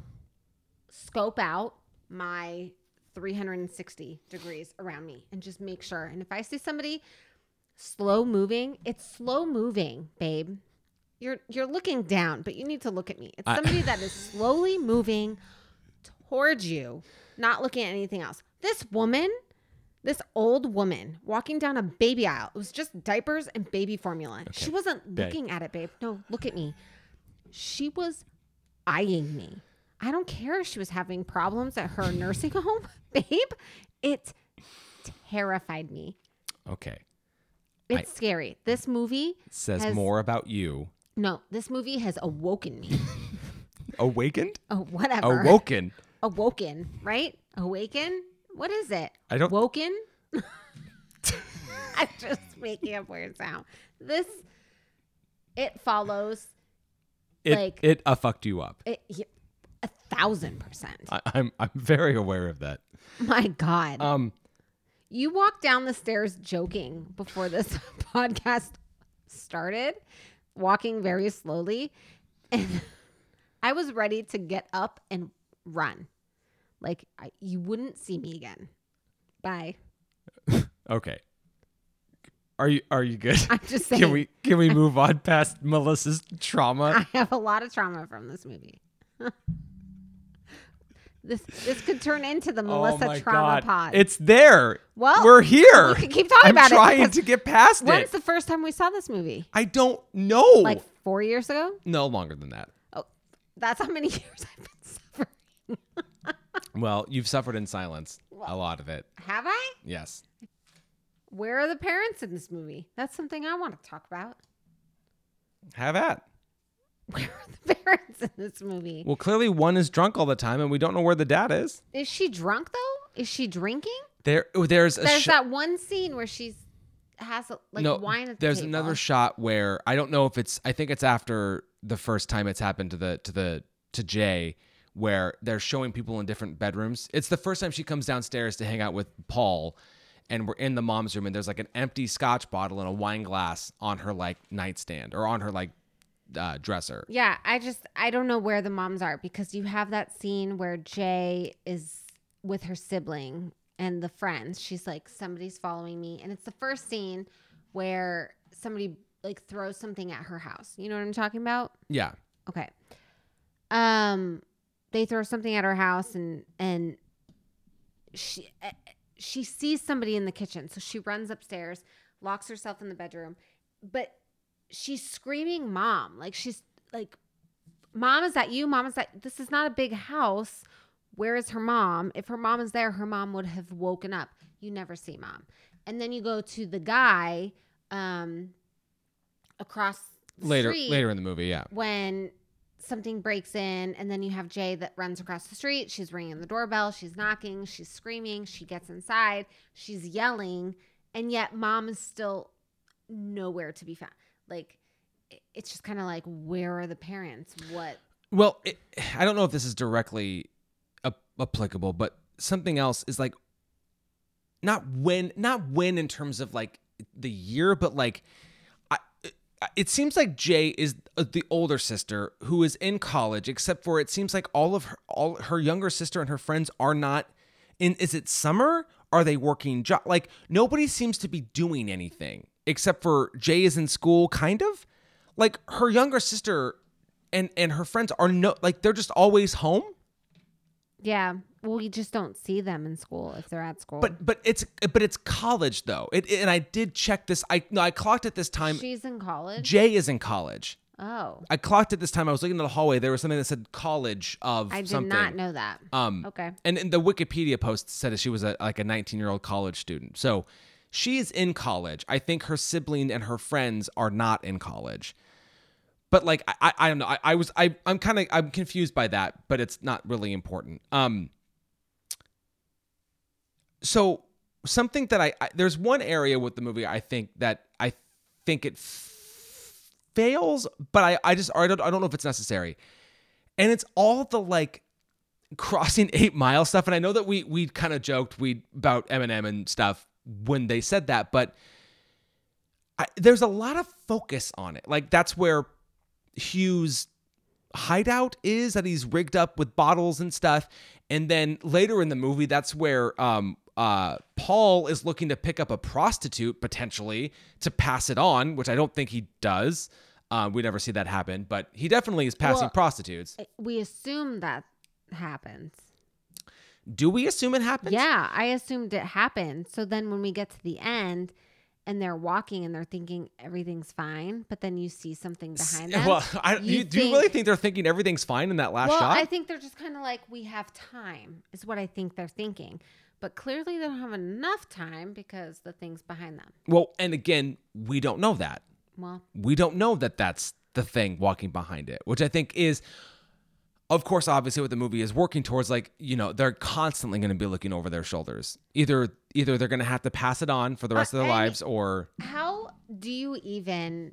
scope out my 360 degrees around me and just make sure. And if I see somebody slow moving, it's slow moving, babe. You're you're looking down, but you need to look at me. It's I- somebody that is slowly moving towards you, not looking at anything else. This woman, this old woman walking down a baby aisle. It was just diapers and baby formula. She wasn't Babe. looking at it, babe. No, look at me. She was eyeing me. I don't care if she was having problems at her nursing home, babe. It terrified me. okay. It's scary. This movie Says has- more about you. No, this movie has awoken me. Awakened? Oh, whatever. Awoken. Awoken, right? Awaken? What is it? I don't- Woken? I'm just making up words now. This, it follows It Like- it uh, fucked you up. it, a thousand percent. I, I'm I'm very aware of that. My God. Um you walked down the stairs joking before this podcast started, walking very slowly. And I was ready to get up and run. Like, I, you wouldn't see me again. Bye. okay. Are you are you good? I'm just saying. Can we can we move on past Melissa's trauma? I have a lot of trauma from this movie. This this could turn into the oh Melissa oh trauma God. pod. It's there. Well, we're here. we can keep talking I'm about it trying to get past When's it. When's the first time we saw this movie? I don't know. Like four years ago? no longer than that. Oh, that's how many years I've been suffering. Well, you've suffered in silence. a lot of it. Have I? Yes. Where are the parents in this movie? That's something I want to talk about. Have at. Where are the parents in this movie? Well, clearly one is drunk all the time and we don't know where the dad is. Is she drunk though? Is she drinking? There, oh, there's a There's shot. that one scene where she's has like no, wine at the there's table. another shot where I don't know if it's. I think it's after the first time it's happened to the to the to Jay, where they're showing people in different bedrooms. It's the first time she comes downstairs to hang out with Paul, and we're in the mom's room, and there's like an empty Scotch bottle and a wine glass on her like nightstand or on her like uh, dresser. Yeah, I just I don't know where the moms are because you have that scene where Jay is with her sibling and the friends. She's like somebody's following me and it's the first scene where somebody like throws something at her house. You know what I'm talking about? Yeah, Okay. Um they throw something at her house and and she eh, she sees somebody in the kitchen. So she runs upstairs, locks herself in the bedroom. But she's screaming mom. Like she's like mom is that you? Mom is that this is not a big house. Where is her mom? If her mom is there, her mom would have woken up. You never see mom. And then you go to the guy um across the later street later in the movie. Yeah, when something breaks in and then you have Jay that runs across the street. She's ringing the doorbell, she's knocking, she's screaming, she gets inside, she's yelling, and yet mom is still nowhere to be found. Like it's just kind of like where are the parents? What Well, it, I don't know if this is directly ap- applicable, but something else is like not when, not when in terms of like the year, but like it seems like Jay is uh, the older sister who is in college, except for it seems like all of her, all her younger sister and her friends are not in. Is it summer? Are they working job? Like nobody seems to be doing anything except for Jay is in school, kind of. Like her younger sister and and her friends are no like they're just always home Yeah. Well, we just don't see them in school if they're at school. but but it's but it's college though it, and i did check this i no i clocked it this time she's in college. jay is in college oh, i clocked it this time i was looking in the hallway there was something that said college of I did something not know that. um Okay. and, and the wikipedia post said that she was a, like a 19 year old college student so she is in college. I think her sibling and her friends are not in college. But like i i, I don't know. I, I was i i'm kind of i'm confused by that but it's not really important. Um so something that I, I there's one area with the movie I think that I think it f- fails, but I I just I don't I don't know if it's necessary, and it's all the like crossing eight mile stuff. And I know that we we kind of joked we about Eminem and stuff when they said that, but I, there's a lot of focus on it. Like that's where Hugh's hideout is that he's rigged up with bottles and stuff. And then later in the movie, that's where um, uh, Paul is looking to pick up a prostitute potentially to pass it on, which I don't think he does. Uh, we never see that happen, but he definitely is passing Well- prostitutes. We assume that happens. Do we assume it happened? Yeah, I assumed it happened. So then when we get to the end and they're walking and they're thinking everything's fine, but then you see something behind them. Well, I, you you, do you really think- think they're thinking everything's fine in that last well, shot? I think they're just kind of like, we have time, is what I think they're thinking. But clearly they don't have enough time because the thing's behind them. well, and again, we don't know that. Well, we don't know that that's the thing walking behind it, which I think is, of course, obviously what the movie is working towards. Like you know, they're constantly going to be looking over their shoulders. Either either they're going to have to pass it on for the rest of their uh, lives, or how do you even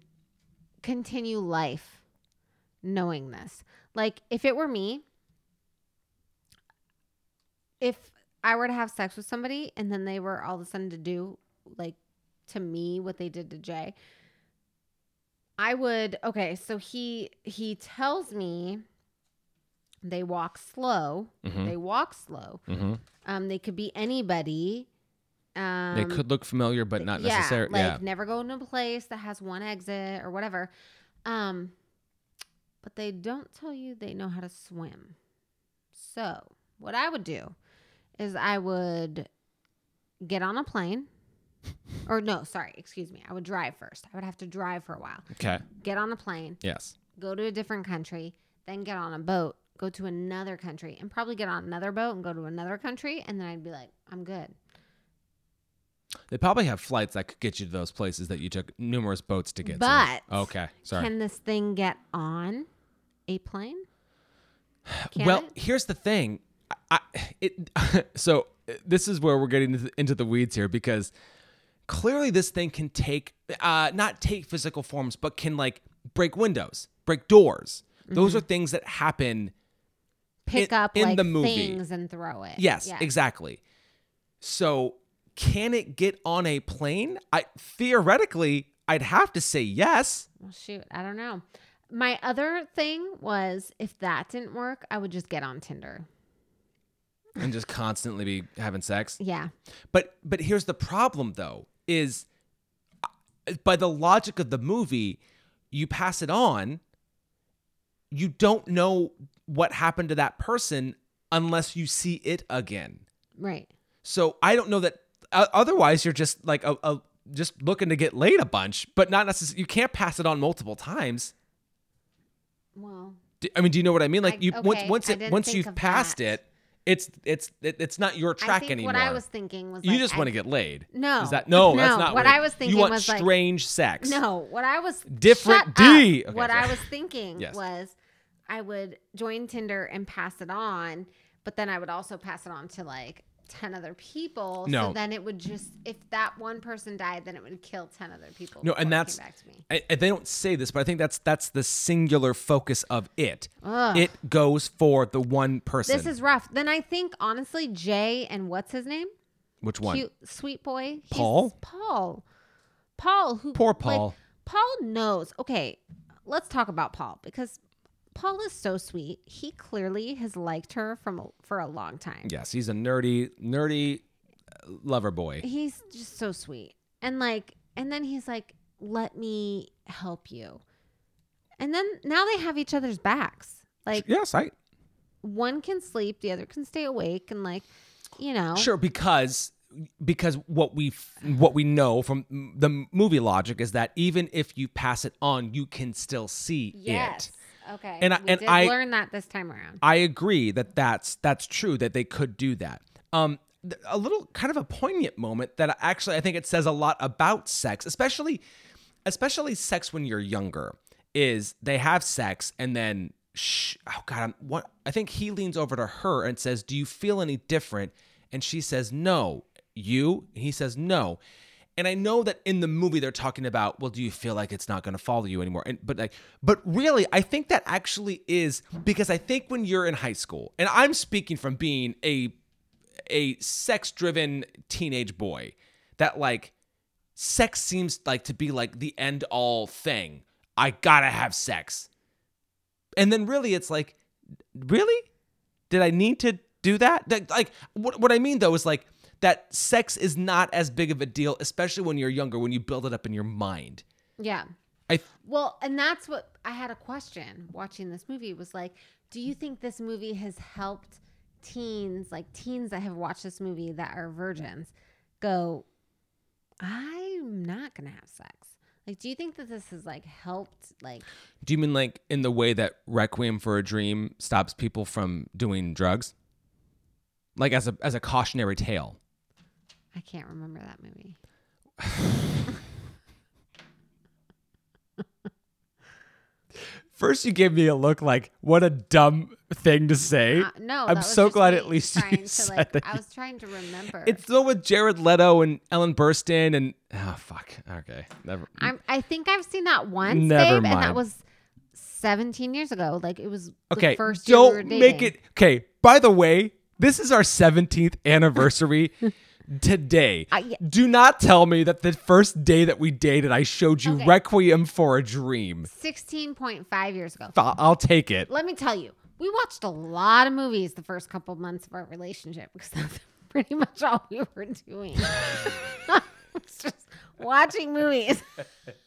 continue life knowing this? Like, if it were me, if I were to have sex with somebody and then they were all of a sudden to do, like, to me what they did to Jay, I would, okay, so he, he tells me they walk slow. Mhm. They walk slow. Mhm. Um, they could be anybody. Um, they could look familiar, but not yeah, necessarily. Like Yeah, never go into a place that has one exit or whatever. Um, but they don't tell you they know how to swim. So what I would do is I would get on a plane. or no, sorry, excuse me. I would drive first. I would have to drive for a while. Okay. Get on a plane, Yes. go to a different country, then get on a boat, go to another country, and probably get on another boat and go to another country, and then I'd be like, I'm good. They probably have flights that could get you to those places that you took numerous boats to get But to. Okay. Sorry. Can this thing get on a plane? Can well, it? here's the thing. I, it so this is where we're getting into the- into the weeds here because clearly this thing can take uh not take physical forms but can like break windows break doors those are things that happen Pick in- up in like the movie. things and throw it. yes Yeah. exactly so can it get on a plane i theoretically i'd have to say yes Well, shoot, I don't know. My other thing was if that didn't work, I would just get on Tinder. and just constantly be having sex Yeah. But but here's the problem though is uh, by the logic of the movie, you pass it on, you don't know what happened to that person unless you see it again. Right. So I don't know that uh, otherwise you're just like a, a just looking to get laid a bunch, but not necessarily you can't pass it on multiple times. Well, I mean, do you know what I mean? Like I- you once okay, once I it once you've passed that. it, it's it's it, it's not your track I think anymore. what I was thinking was you like, just I- want to get laid. No. Is that no? No, That's not what it- I was thinking You want was, like- strange sex. No, what I was Different D. Okay, what sorry. I was thinking Yes. was I would join Tinder and pass it on, but then I would also pass it on to like 10 other people. No. So then it would just, if that one person died, then it would kill 10 other people. No, and that's, back to me. I, I, they don't say this, but I think that's that's the singular focus of it. Ugh. It goes for the one person. This is rough. Then I think, honestly, Jay and what's his name? which one? Cute, sweet boy. He's- Paul? Paul. Paul, who. Poor like, Paul. Paul knows. Okay, let's talk about Paul because Paul is so sweet. He clearly has liked her from for a long time. Yes, he's a nerdy, nerdy uh, lover boy. He's just so sweet. And like and then he's like, "Let me help you." And then now they have each other's backs. Like yes, I one can sleep, the other can stay awake and like, you know. sure because because what we what we know from the movie logic is that even if you pass it on, you can still see Yes. it. Okay. And I- we and did I- learn that this time around. I agree that that's that's true that they could do that. Um, a little kind of a poignant moment that actually I think it says a lot about sex, especially especially sex when you're younger. Is they have sex and then shh, oh god, I'm, what I think he leans over to her and says, "Do you feel any different?" And she says, "No." You? And he says, "No." And I know that in the movie they're talking about, well, do you feel like it's not going to follow you anymore? And but like, but really, I think that actually is because I think when you're in high school, and I'm speaking from being a a sex-driven teenage boy, that like sex seems like to be like the end all thing. I gotta have sex, and then really, it's like, really, did I need to do that? That- like, what what I mean though is like that sex is not as big of a deal, especially when you're younger, when you build it up in your mind. Yeah. I Well, and that's what I had a question watching this movie was like, do you think this movie has helped teens, like teens that have watched this movie that are virgins, go, I'm not going to have sex? Like, do you think that this has like helped, like, do you mean like in the way that Requiem for a Dream stops people from doing drugs? Like as a as a cautionary tale. I can't remember that movie. First, you gave me a look like what a dumb thing to say. Uh, no, I'm so glad at least you to, said like, that. I was trying to remember. It's still with Jared Leto and Ellen Burstyn and oh fuck. Okay, never. I'm, I think I've seen that once, Never babe, and mind. that was 17 years ago. Like it was Okay, the first year don't dating. make it. Okay, by the way, this is our 17th anniversary today. I- yeah. Do not tell me that the first day that we dated, I showed you Okay. Requiem for a Dream. 16.5 years ago. I'll take it. Let me tell you, we watched a lot of movies the first couple months of our relationship because that's pretty much all we were doing. It's just watching movies.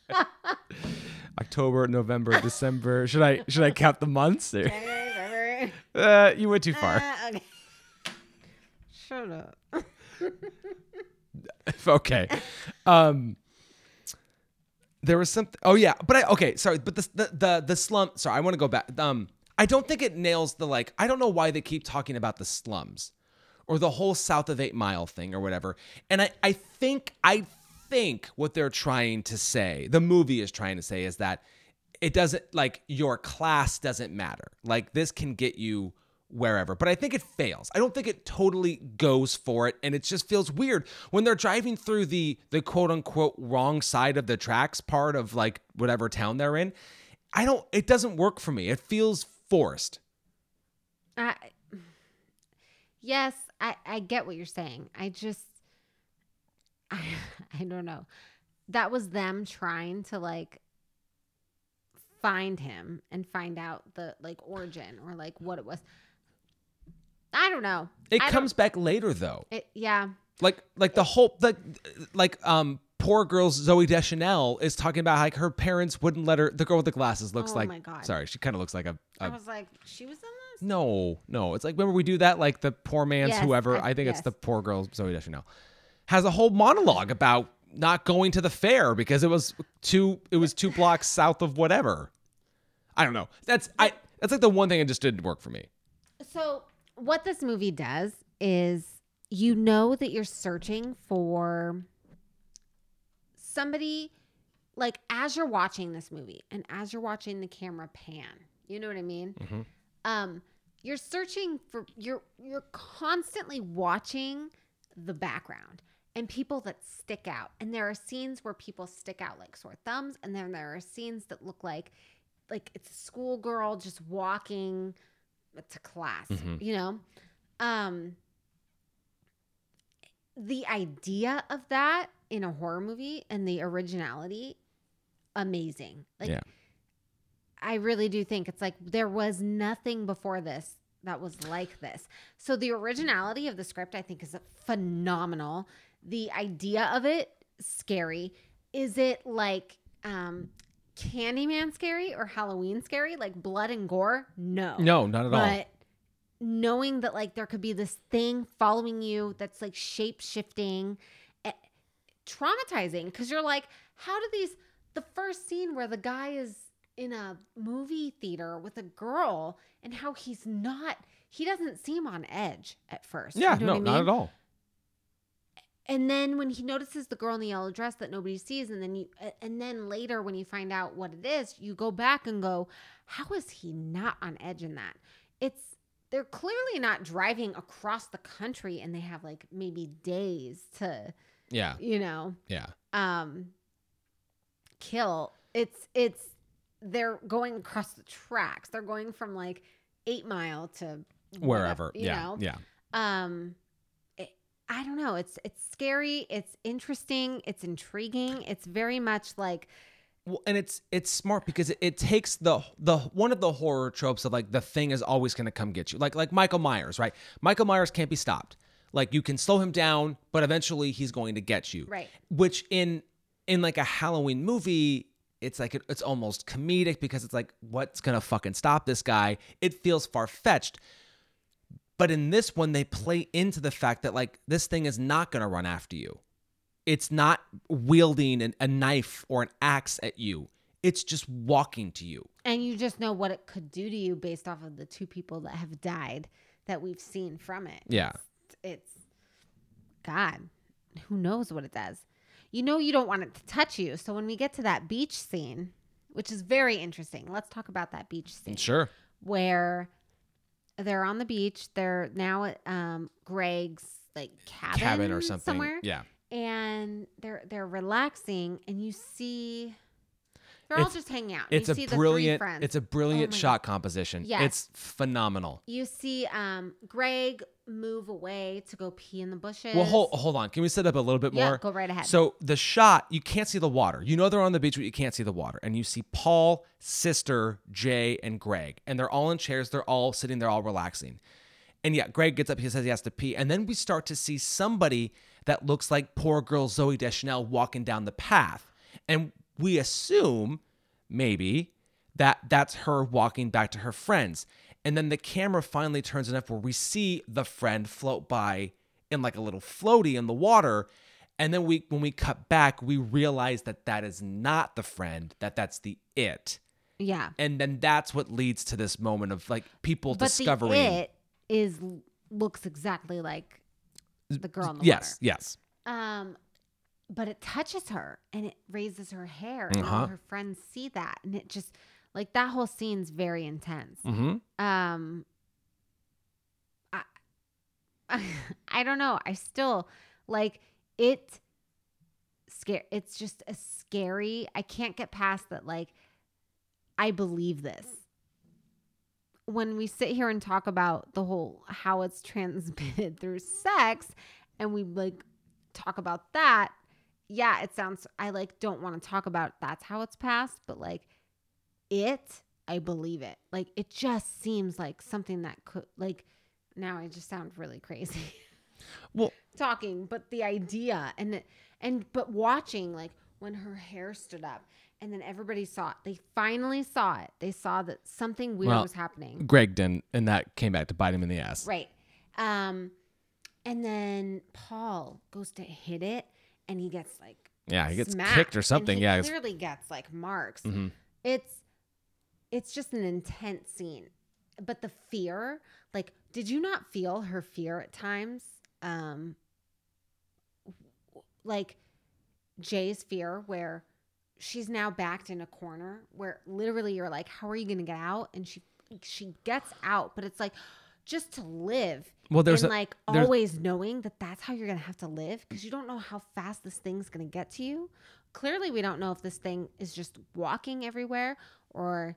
October, November, December. Should I should I count the months? Uh, you went too far. Uh, okay. Shut up. okay. Um there was something oh yeah, but I okay, sorry, but the the the, the slum sorry, I want to go back. Um I don't think it nails the like I don't know why they keep talking about the slums or the whole south of 8 mile thing or whatever. And I I think I think what they're trying to say, the movie is trying to say is that it doesn't like your class doesn't matter. Like this can get you wherever. But I think it fails. I don't think it totally goes for it, and it just feels weird when they're driving through the the quote unquote wrong side of the tracks part of like whatever town they're in. I don't. It doesn't work for me. It feels forced. I, yes, I, I get what you're saying. I just, I, I don't know. That was them trying to like find him and find out the like origin or like what it was. I don't know. It I comes back later though. It, yeah. like like the whole like like um poor girl Zooey Deschanel is talking about like her parents wouldn't let her the girl with the glasses looks Oh like my God. sorry she kind of looks like a, I a was like, she was in this? no no it's like remember we do that like the poor man's Yes, whoever I- I, think it's the poor girl Zooey Deschanel has a whole monologue about not going to the fair because it was two it was two blocks south of whatever I don't know that's I that's like the one thing that just didn't work for me So, what this movie does is you know that you're searching for somebody like as you're watching this movie and as you're watching the camera pan. You know what I mean? Mhm. Um you're searching for you're you're constantly watching the background and people that stick out. And there are scenes where people stick out like sore thumbs and then there are scenes that look like like it's a schoolgirl just walking to class, Mhm. you know? Um the idea of that in a horror movie and the originality amazing. Like Yeah. I really do think it's like there was nothing before this that was like this. So the originality of the script I think is phenomenal. The idea of it scary. Is it like um Candyman scary or Halloween scary? Like blood and gore? No. no not at all But knowing that like there could be this thing following you that's like shape shifting, eh, traumatizing because you're like, how do these? The first scene where the guy is in a movie theater with a girl and how he's not, he doesn't seem on edge at first. yeah You know no what I not at all And then when he notices the girl in the yellow dress that nobody sees, and then you, and then later when you find out what it is, you go back and go, how is he not on edge in that? It's they're clearly not driving across the country, and they have like maybe days to, yeah you know, yeah um, kill. It's it's they're going across the tracks. They're going from like eight mile to wherever whatever, you yeah know? yeah um i don't know it's it's scary it's interesting it's intriguing it's very much like Well, and it's it's smart because it, it takes the the one of the horror tropes of like the thing is always going to come get you. Like like Michael Myers, right? Michael Myers can't be stopped. Like you can slow him down, but eventually he's going to get you. Right. Which in in like a Halloween movie, it's like it, it's almost comedic because it's like what's going to fucking stop this guy? It feels far fetched. But in this one, they play into the fact that like this thing is not going to run after you. It's not wielding an, a knife or an axe at you. It's just walking to you. and you just know what it could do to you based off of the two people that have died that we've seen from it Yeah. it's, it's god who knows what it does you know you don't want it to touch you so when we get to that beach scene which is very interesting let's talk about that beach scene Sure. where they're on the beach. They're now at um, Greg's like cabin, Cabin or something. somewhere, Yeah. and they're they're relaxing, and you see they're all just hanging out. It's you a see the three brilliant friends. it's a brilliant my shot composition. Yes. It's phenomenal. you see um, Greg move away to go pee in the bushes. Well, hold hold on. Can we set up a little bit more? yeah, go right ahead. So the shot, you can't see the water. You know they're on the beach, but you can't see the water. And you see Paul, sister, Jay, and Greg. And they're all in chairs. They're all sitting there, all relaxing. And yeah, Greg gets up, he says he has to pee. And then we start to see somebody that looks like poor girl Zooey Deschanel walking down the path. And we assume, maybe, that that's her walking back to her friends. And then the camera finally turns enough where we see the friend float by in like a little floaty in the water. And then we, when we cut back, we realize that that is not the friend, that that's the it. yeah, And then that's what leads to this moment of like people but discovering. the it is looks exactly like the girl in the yes, water. yes. Um, but it touches her and it raises her hair, and all Uh-huh. her friends see that, and it just like that whole scene's very intense. Mm-hmm. Um, I don't know. I still like it scare it's just a scary. I can't get past that like I believe this. When we sit here and talk about the whole how it's transmitted through sex and we like talk about that, yeah, it sounds I like don't want to talk about that's how it's passed, but like it, I believe it. Like it just seems like something that could like now I just sound really crazy. Well- talking, but the idea and it- and but watching like when her hair stood up and then everybody saw it. They finally saw it. They saw that something weird Well, was happening. Greg didn't, and that came back to bite him in the ass. Right. Um and then Paul goes to hit it and he gets like Yeah, he gets kicked or something. he yeah, it's- clearly gets like marks. Mhm. It's it's just an intense scene, but the fear, like, did you not feel her fear at times? Um, like Jay's fear, where she's now backed in a corner, where literally you're like, how are you gonna get out? And she she gets out, but it's like just to live Well, there's and a- like there's- always knowing that that's how you're gonna have to live because you don't know how fast this thing's gonna get to you. Clearly, we don't know if this thing is just walking everywhere or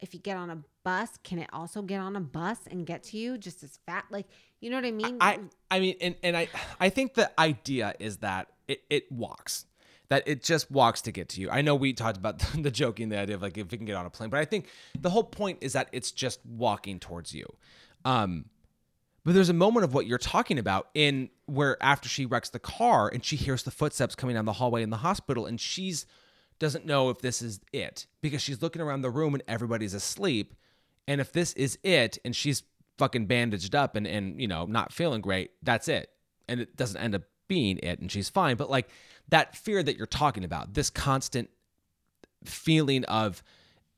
if you get on a bus, can it also get on a bus and get to you just as fat? Like, you know what I mean? I I mean, and, and I I think the idea is that it, it walks, that it just walks to get to you. I know we talked about the, joking, the idea of like if it can get on a plane, but I think the whole point is that it's just walking towards you. Um, but there's a moment of what you're talking about in where after she wrecks the car and she hears the footsteps coming down the hallway in the hospital and she's doesn't know if this is it because she's looking around the room and everybody's asleep. And if this is it and she's fucking bandaged up and, and you know, not feeling great, that's it. And it doesn't end up being it and she's fine. But like that fear that you're talking about, this constant feeling of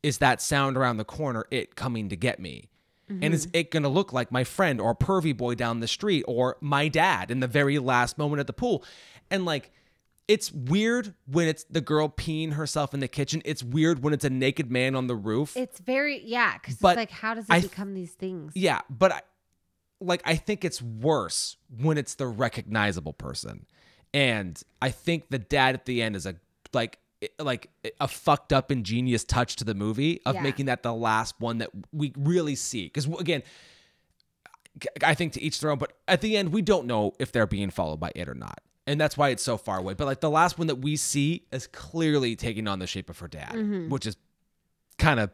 is that sound around the corner it coming to get me? And is mm-hmm. it going to look like my friend or pervy boy down the street or my dad in the very last moment at the pool? And like, it's weird when it's the girl peeing herself in the kitchen. It's weird when it's a naked man on the roof. it's very, yeah, because it's like, how does it I become these things? yeah, but I like I think it's worse when it's the recognizable person. And I think the dad at the end is a like like a fucked up ingenious touch to the movie of Yeah. making that the last one that we really see cuz again I think to each their own but at the end we don't know if they're being followed by it or not. And that's why it's so far away. But like the last one that we see is clearly taking on the shape of her dad, mm-hmm. which is kind of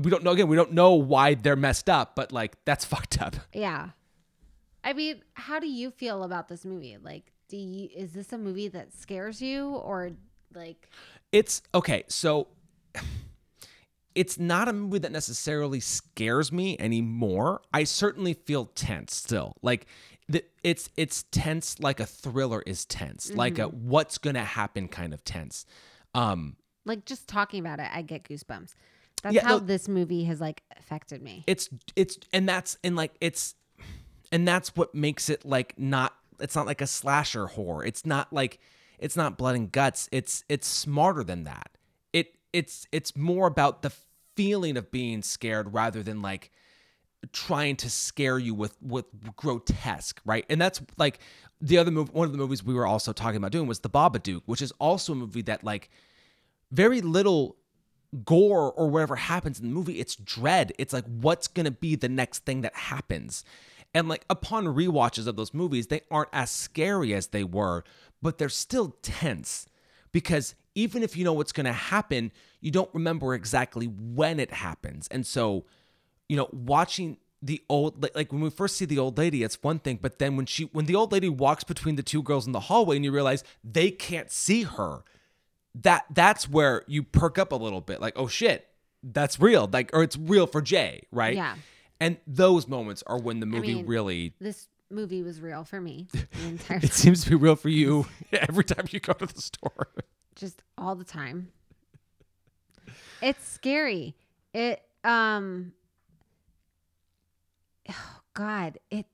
we don't know again we don't know why they're messed up but like that's fucked up Yeah. I mean, how do you feel about this movie? Like, do you, is this a movie that scares you or like, it's okay so it's not a movie that necessarily scares me anymore. I certainly feel tense still. Like the, it's it's tense like a thriller is tense like a what's gonna happen kind of tense. Um like just talking about it, I get goosebumps. That's Yeah, how no- this movie has like affected me. it's it's and that's and like it's and that's what makes it like not it's not like a slasher horror. It's not like it's not blood and guts it's it's smarter than that. It it's it's more about the feeling of being scared rather than like trying to scare you with with grotesque right? And that's like the other movie one of the movies we were also talking about doing was the babadook which is also a movie that like very little gore or whatever happens in the movie it's dread. It's like what's gonna be the next thing that happens? And like upon rewatches of those movies they aren't as scary as they were but they're still tense because even if you know what's gonna happen you don't remember exactly when it happens and so you know watching the old like- when we first see the old lady it's one thing but then when she when the old lady walks between the two girls in the hallway and you realize they can't see her that that's where you perk up a little bit like oh shit that's real like or it's real for jay right Yeah. and those moments are when the movie mean- really This movie was real for me it seems to be real for you every time you go to the store just all the time. It's scary. It um oh god, it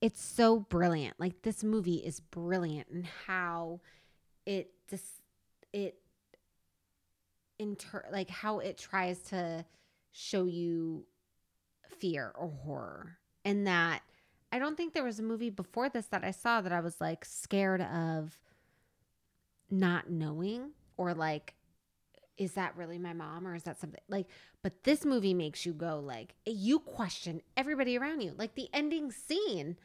it's so brilliant. Like this movie is brilliant and how it just it inter like how it tries to show you fear or horror and that I don't think there was a movie before this that I saw that I was like scared of not knowing or like is that really my mom or is that something like but this movie makes you go like you question everybody around you. Like the ending scene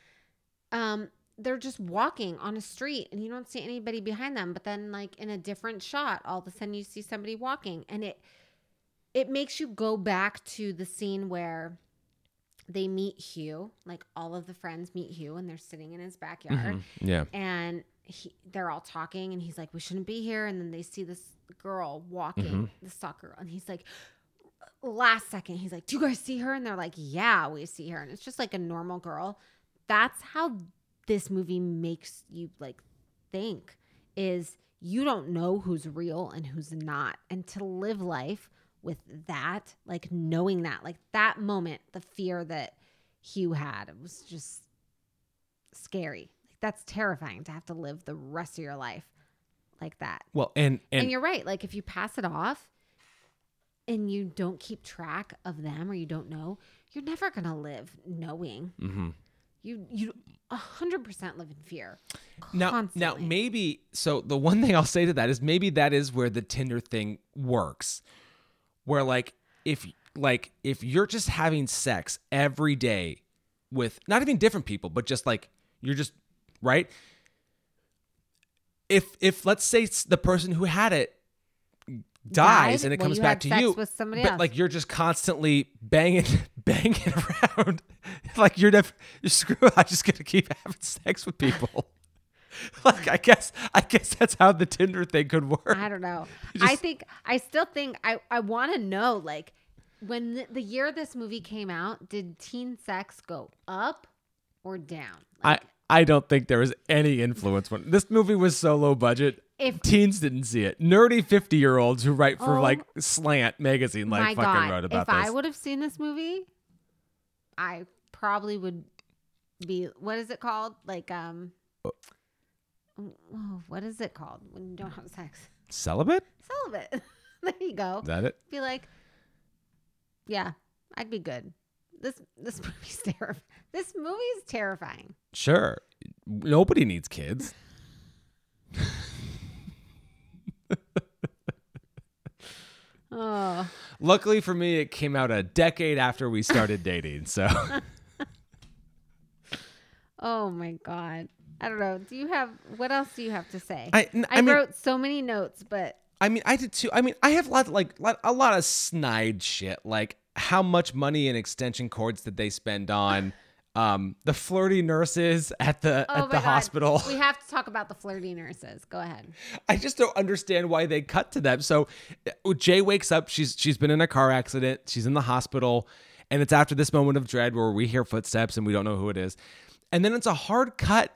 um they're just walking on a street and you don't see anybody behind them but then like in a different shot all of a sudden you see somebody walking and it it makes you go back to the scene where they meet Hugh like all of the friends meet Hugh and they're sitting in his backyard Mhm. Yeah. and he, they're all talking and he's like we shouldn't be here and then they see this girl walking Mhm. the soccer girl and he's like last second he's like do you guys see her and they're like yeah we see her and it's just like a normal girl that's how this movie makes you like think is you don't know who's real and who's not and to live life with that like knowing that like that moment the fear that hugh had it was just scary like that's terrifying to have to live the rest of your life like that Well, and and, and, you're right. Like if you pass it off and you don't keep track of them or you don't know, you're never gonna live knowing. Mhm. You you a hundred percent live in fear. now now maybe so the one thing I'll say to that is maybe that is where the Tinder thing works, where like if like if you're just having sex every day with not even different people, but just like you're just right. If if let's say it's the person who had it dies Died? and it Well, comes back to you, with somebody but else. like you're just constantly banging banging around, like you're never you're screw. I just gonna keep having sex with people. like I guess I guess that's how the Tinder thing could work. I don't know. You I think I still think I I want to know like when the, the year this movie came out, did teen sex go up or down? I Like, I don't think there was any influence when this movie was so low budget. If- teens didn't see it, nerdy fifty year olds who write for Oh like Slant magazine like fucking God, wrote about if this. If I would have seen this movie, I probably would be. What is it called? Like um. Oh, what is it called when you don't have sex? Celibate? Celibate. there you go. Is that it? Be like, yeah, I'd be good. This this movie's terrifying. This movie is terrifying. Sure. Nobody needs kids. Oh, Luckily for me, it came out a decade after we started dating. So oh my god. I don't know. Do you have what else do you have to say? I- n- I I mean- wrote so many notes, but I mean, I did too. I mean, I have lots like lot, a lot of snide shit. Like how much money and extension cords did they spend on um, the flirty nurses at the oh at the God. hospital? We have to talk about the flirty nurses. Go ahead. I just don't understand why they cut to them. So uh, Jay wakes up. She's she's been in a car accident. She's in the hospital, and it's after this moment of dread where we hear footsteps and we don't know who it is, and then it's a hard cut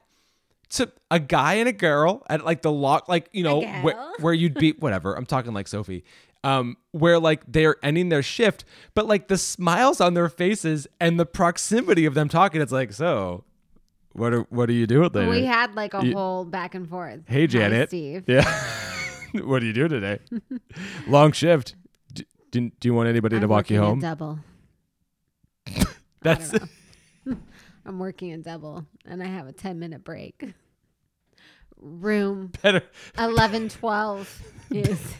to a guy and a girl at like the lock, like you know where, where you'd be whatever. I'm talking like Sophie. Um, where like they're ending their shift, but like the smiles on their faces and the proximity of them talking, it's like, so what are what are you doing later? We had like a You- whole back and forth. Hey Hi, Janet. Steve. Yeah. what do you do today? Long shift. Do, do, do you want anybody to I'm walk you home? double. That's. I'm working a double and I have a 10 minute break. Room better. 1112 is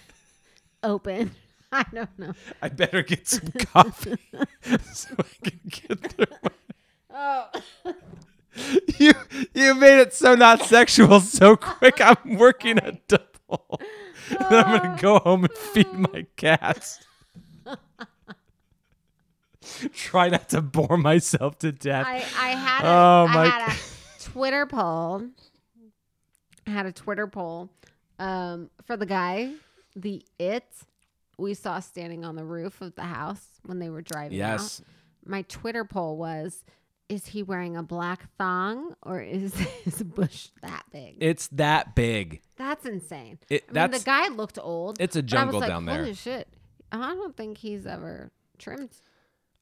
open. I don't know. I better get some coffee so I can get through. Oh, You you made it so not sexual so quick. I'm working a double. And I'm gonna go home and feed my cats. Try not to bore myself to death. I, I had a, Oh, I my had a Twitter poll. I had a Twitter poll um, for the guy, the it we saw standing on the roof of the house when they were driving yes. out. My Twitter poll was is he wearing a black thong or is his bush that big? It's that big. that's insane. It, I mean, the guy looked old. it's a but I was jungle like, down there. Holy shit. I don't think he's ever trimmed,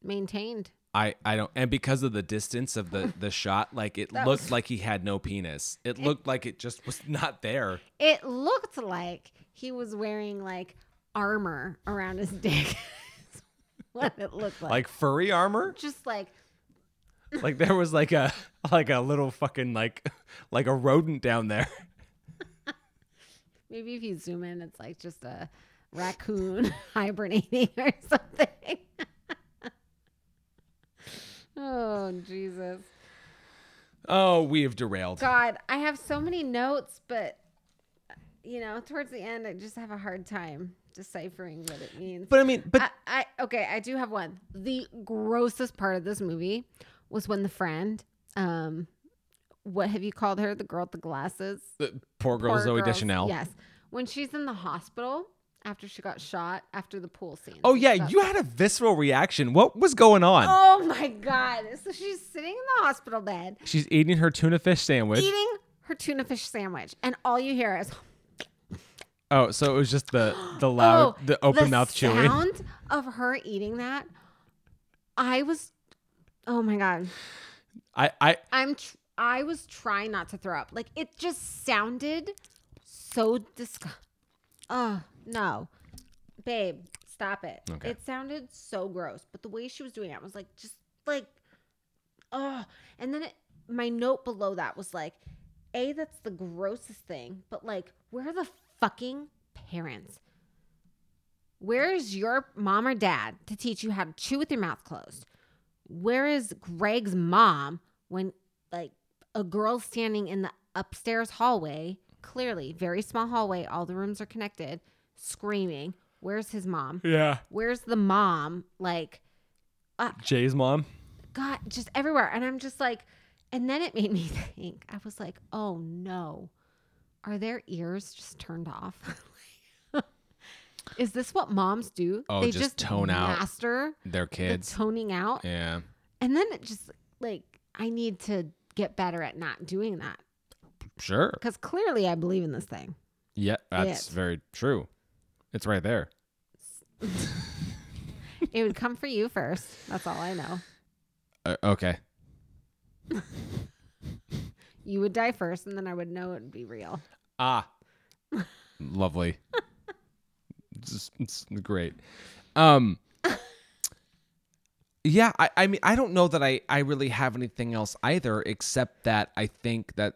maintained. I, I don't and because of the distance of the the shot like it That looked was- like he had no penis it looked like it just was not there It looked like he was wearing like armor around his dick. what it looked like. like furry armor just like like there was like a like a little fucking like like a rodent down there. Maybe if you zoom in, it's like just a raccoon hibernating or something. Oh, Jesus. Oh, we have derailed. God, I have so many notes, but, you know, towards the end, I just have a hard time deciphering what it means. But I mean, but I, I okay, I do have one. The grossest part of this movie was when the friend, um, what have you called her? The girl with the glasses. the poor girl Poor Zooey girls. Deschanel. Yes, when she's in the hospital after she got shot after the pool scene. Oh yeah, you had a visceral reaction. What was going on? Oh my god! So she's sitting in the hospital bed She's eating her tuna fish sandwich. eating her tuna fish sandwich, and all you hear is Oh, so it was just the the loud, oh, the open the mouth chewing. The sound of her eating that. I was, oh my god! I I I'm tr- I was trying not to throw up. Like it just sounded so disgusting. Oh no, babe, stop it. Okay. It sounded so gross, but the way she was doing it was like just like, oh. And then it, my note below that was like, a that's the grossest thing, but like, where are the fucking parents? Where is your mom or dad to teach you how to chew with your mouth closed? Where is Greg's mom when like a girl standing in the upstairs hallway, clearly very small hallway, all the rooms are connected, screaming, "Where's his mom? yeah, Where's the mom?" Like uh, Jay's mom. God, just everywhere. And I'm just like, and then it made me think. I was like, oh no, are their ears just turned off? Is this what moms do? Oh, they just tone out master Their the kids. toning out, Yeah. and then it just like I need to get better at not doing that Sure. because clearly I believe in this thing. Yeah, that's It. very true. It's right there. It would come for you first. That's all I know. Uh, okay. You would die first, and then I would know it would be real. Ah. Lovely. It's, it's great. Um Yeah, I, I mean I don't know that I, I really have anything else either except that I think that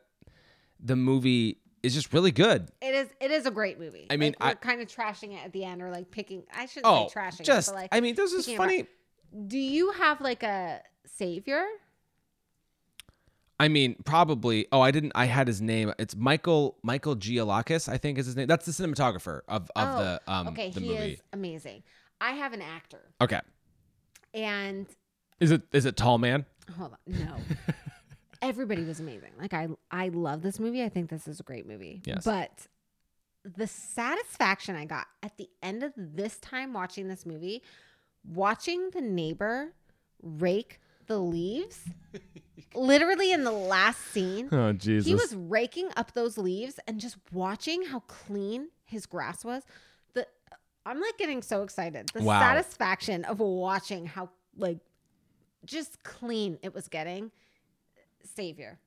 the movie is just really good. It is. It is a great movie. I mean, like, we're I- kind of trashing it at the end, or like picking. I shouldn't Oh, say trashing just it, but like, I mean, this is funny. do you have like a savior? I mean, probably. Oh, I didn't. I had his name. It's Michael Michael Gioulakis. I think is his name. That's the cinematographer of of oh, the um okay, the he movie. is amazing. I have an actor, Okay. and Is it is it Tall Man? hold on, no. Everybody was amazing. Like I, I love this movie. I think this is a great movie. Yes. But the satisfaction I got at the end of this time watching this movie, watching the neighbor rake the leaves, literally in the last scene, Oh Jesus. he was raking up those leaves and just watching how clean his grass was. The I'm like getting so excited. The Wow. satisfaction of watching how like just clean it was getting. Savior.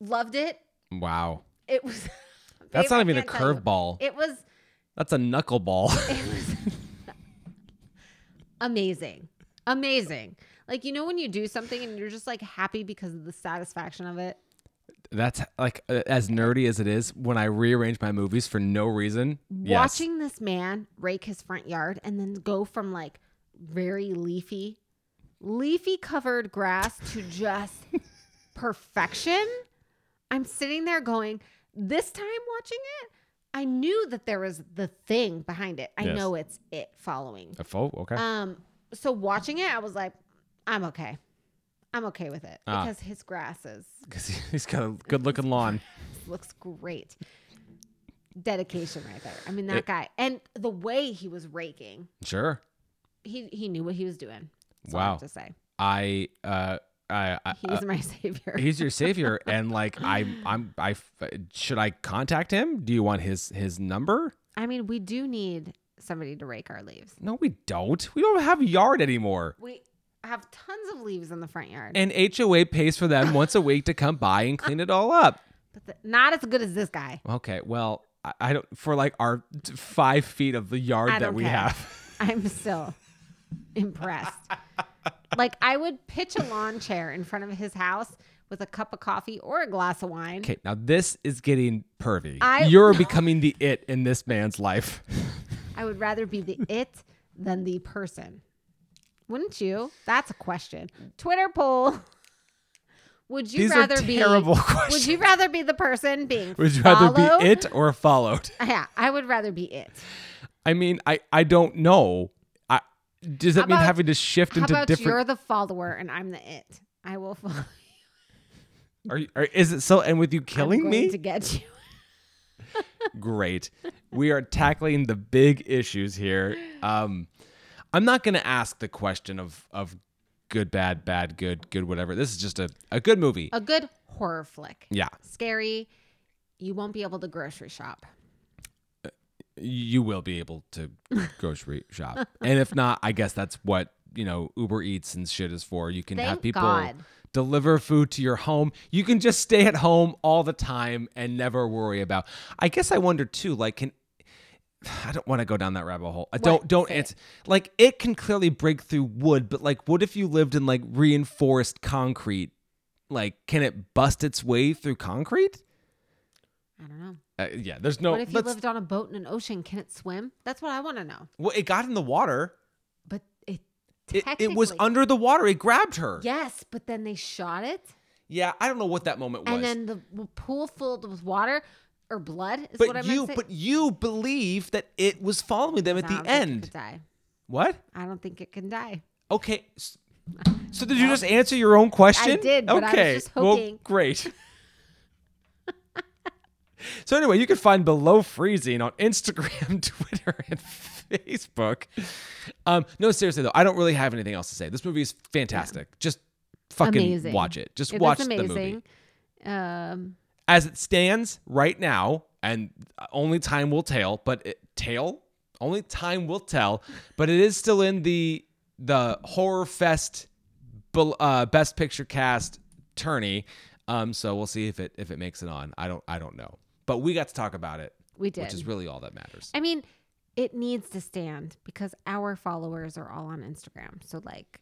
Loved it. wow. It was That's not even a can't tell you. curveball. It was That's a knuckleball. it was amazing. Amazing. Like you know when you do something and you're just like happy because of the satisfaction of it. That's like as nerdy as it is. When I rearrange my movies for no reason, yes. watching this man rake his front yard and then go from like very leafy leafy covered grass to just perfection i'm sitting there going this time watching it i knew that there was the thing behind it i Yes. know it's it following A faux? Okay. um so watching it i was like i'm okay i'm okay with it Ah. because his grass is Because he's got a good looking lawn. looks great. Dedication right there. I mean that It- guy and the way he was raking, Sure. he he knew what he was doing. That's Wow. have to say I uh I, I he was my savior. he's your savior and like I I'm I should I contact him? Do you want his his number? I mean, we do need somebody to rake our leaves. No, we don't. We don't have yard anymore. We have tons of leaves in the front yard, And HOA pays for them once a week to come by and clean it all up. but the, not as good as this guy. Okay, well, I, I don't for like our five feet of the yard that we care. have. I'm still impressed. like I would pitch a lawn chair in front of his house with a cup of coffee or a glass of wine. Okay, now this is getting pervy. I- You're becoming the it in this man's life. I would rather be the it than the person. Wouldn't you? That's a question. Twitter poll. Would you These rather are be terrible Would you rather be the person being Would you rather be it or followed? Yeah, I would rather be it. I mean, I I don't know. Does that How mean about- having to shift into about different? you're the follower and I'm the it? I will follow. Are, you- are is it so? And with you killing me, to get you. great. We are tackling the big issues here. Um, I'm not going to ask the question of of good, bad, bad, good, good, whatever. This is just a, a good movie. A good horror flick. Yeah, Scary. You won't be able to grocery shop. You will be able to grocery shop, and if not, I guess that's what you know Uber Eats and shit is for. You can have people God. deliver food to your home. You can just stay at home all the time and never worry about. I guess I wonder too, like can I don't want to go down that rabbit hole. I don't don't Say it. answer. Like it can clearly break through wood, but like what if you lived in like reinforced concrete? Like can it bust its way through concrete? I don't know. Uh, yeah, there's no. what if you let's- lived on a boat in an ocean? Can it swim? That's what I want to know. well, it got in the water. But it It, it was technically- under the water. It grabbed her. Yes, but then they shot it, Yeah, I don't know what that moment was. and then the w- pool filled with water or blood is but what I you, meant to say. but you believe that it was following them at I the don't think it end. could die. What? I don't think it can die. Okay. s- So did you just answer your own question? did, but I was okay. just Well, hoping. great. so anyway, you can find below freezing on Instagram, Twitter, and Facebook. Um, no, seriously though, I don't really have anything else to say. This movie is fantastic. Just fucking Amazing. watch it. Just It watch the movie. Um, As it stands right now, and only time will tell, but it, only time will tell. But it is still in the the horror fest uh, best picture cast tourney. Um, so we'll see if it if it makes it on. I don't I don't know, but we got to talk about it, we did. which is really all that matters. I mean, it needs to stand because our followers are all on Instagram. So like,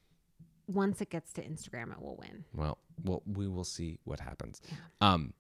once it gets to Instagram, it will win. Well, well, we will see what happens. Um,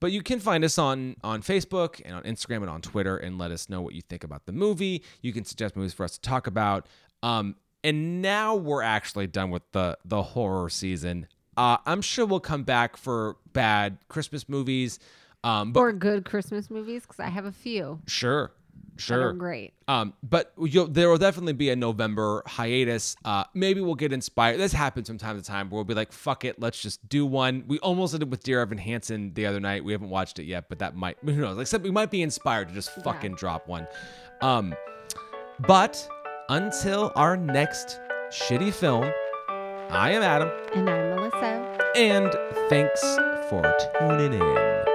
but you can find us on on Facebook and on Instagram and on Twitter and let us know what you think about the movie. You can suggest movies for us to talk about. Um, and now we're actually done with the the horror season. Uh, I'm sure we'll come back for bad Christmas movies. Um, but or good Christmas movies because I have a few sure, sure. great. Um, but you'll, there will definitely be a November hiatus. Uh, maybe we'll get inspired. This happens from time to time where we'll be like, "Fuck it, let's just do one." We almost did it with Dear Evan Hansen the other night. We haven't watched it yet, but that might who knows? Like, except we might be inspired to just fucking drop one. Um, but until our next shitty film, I am Adam, And I'm Melissa. and thanks for tuning in.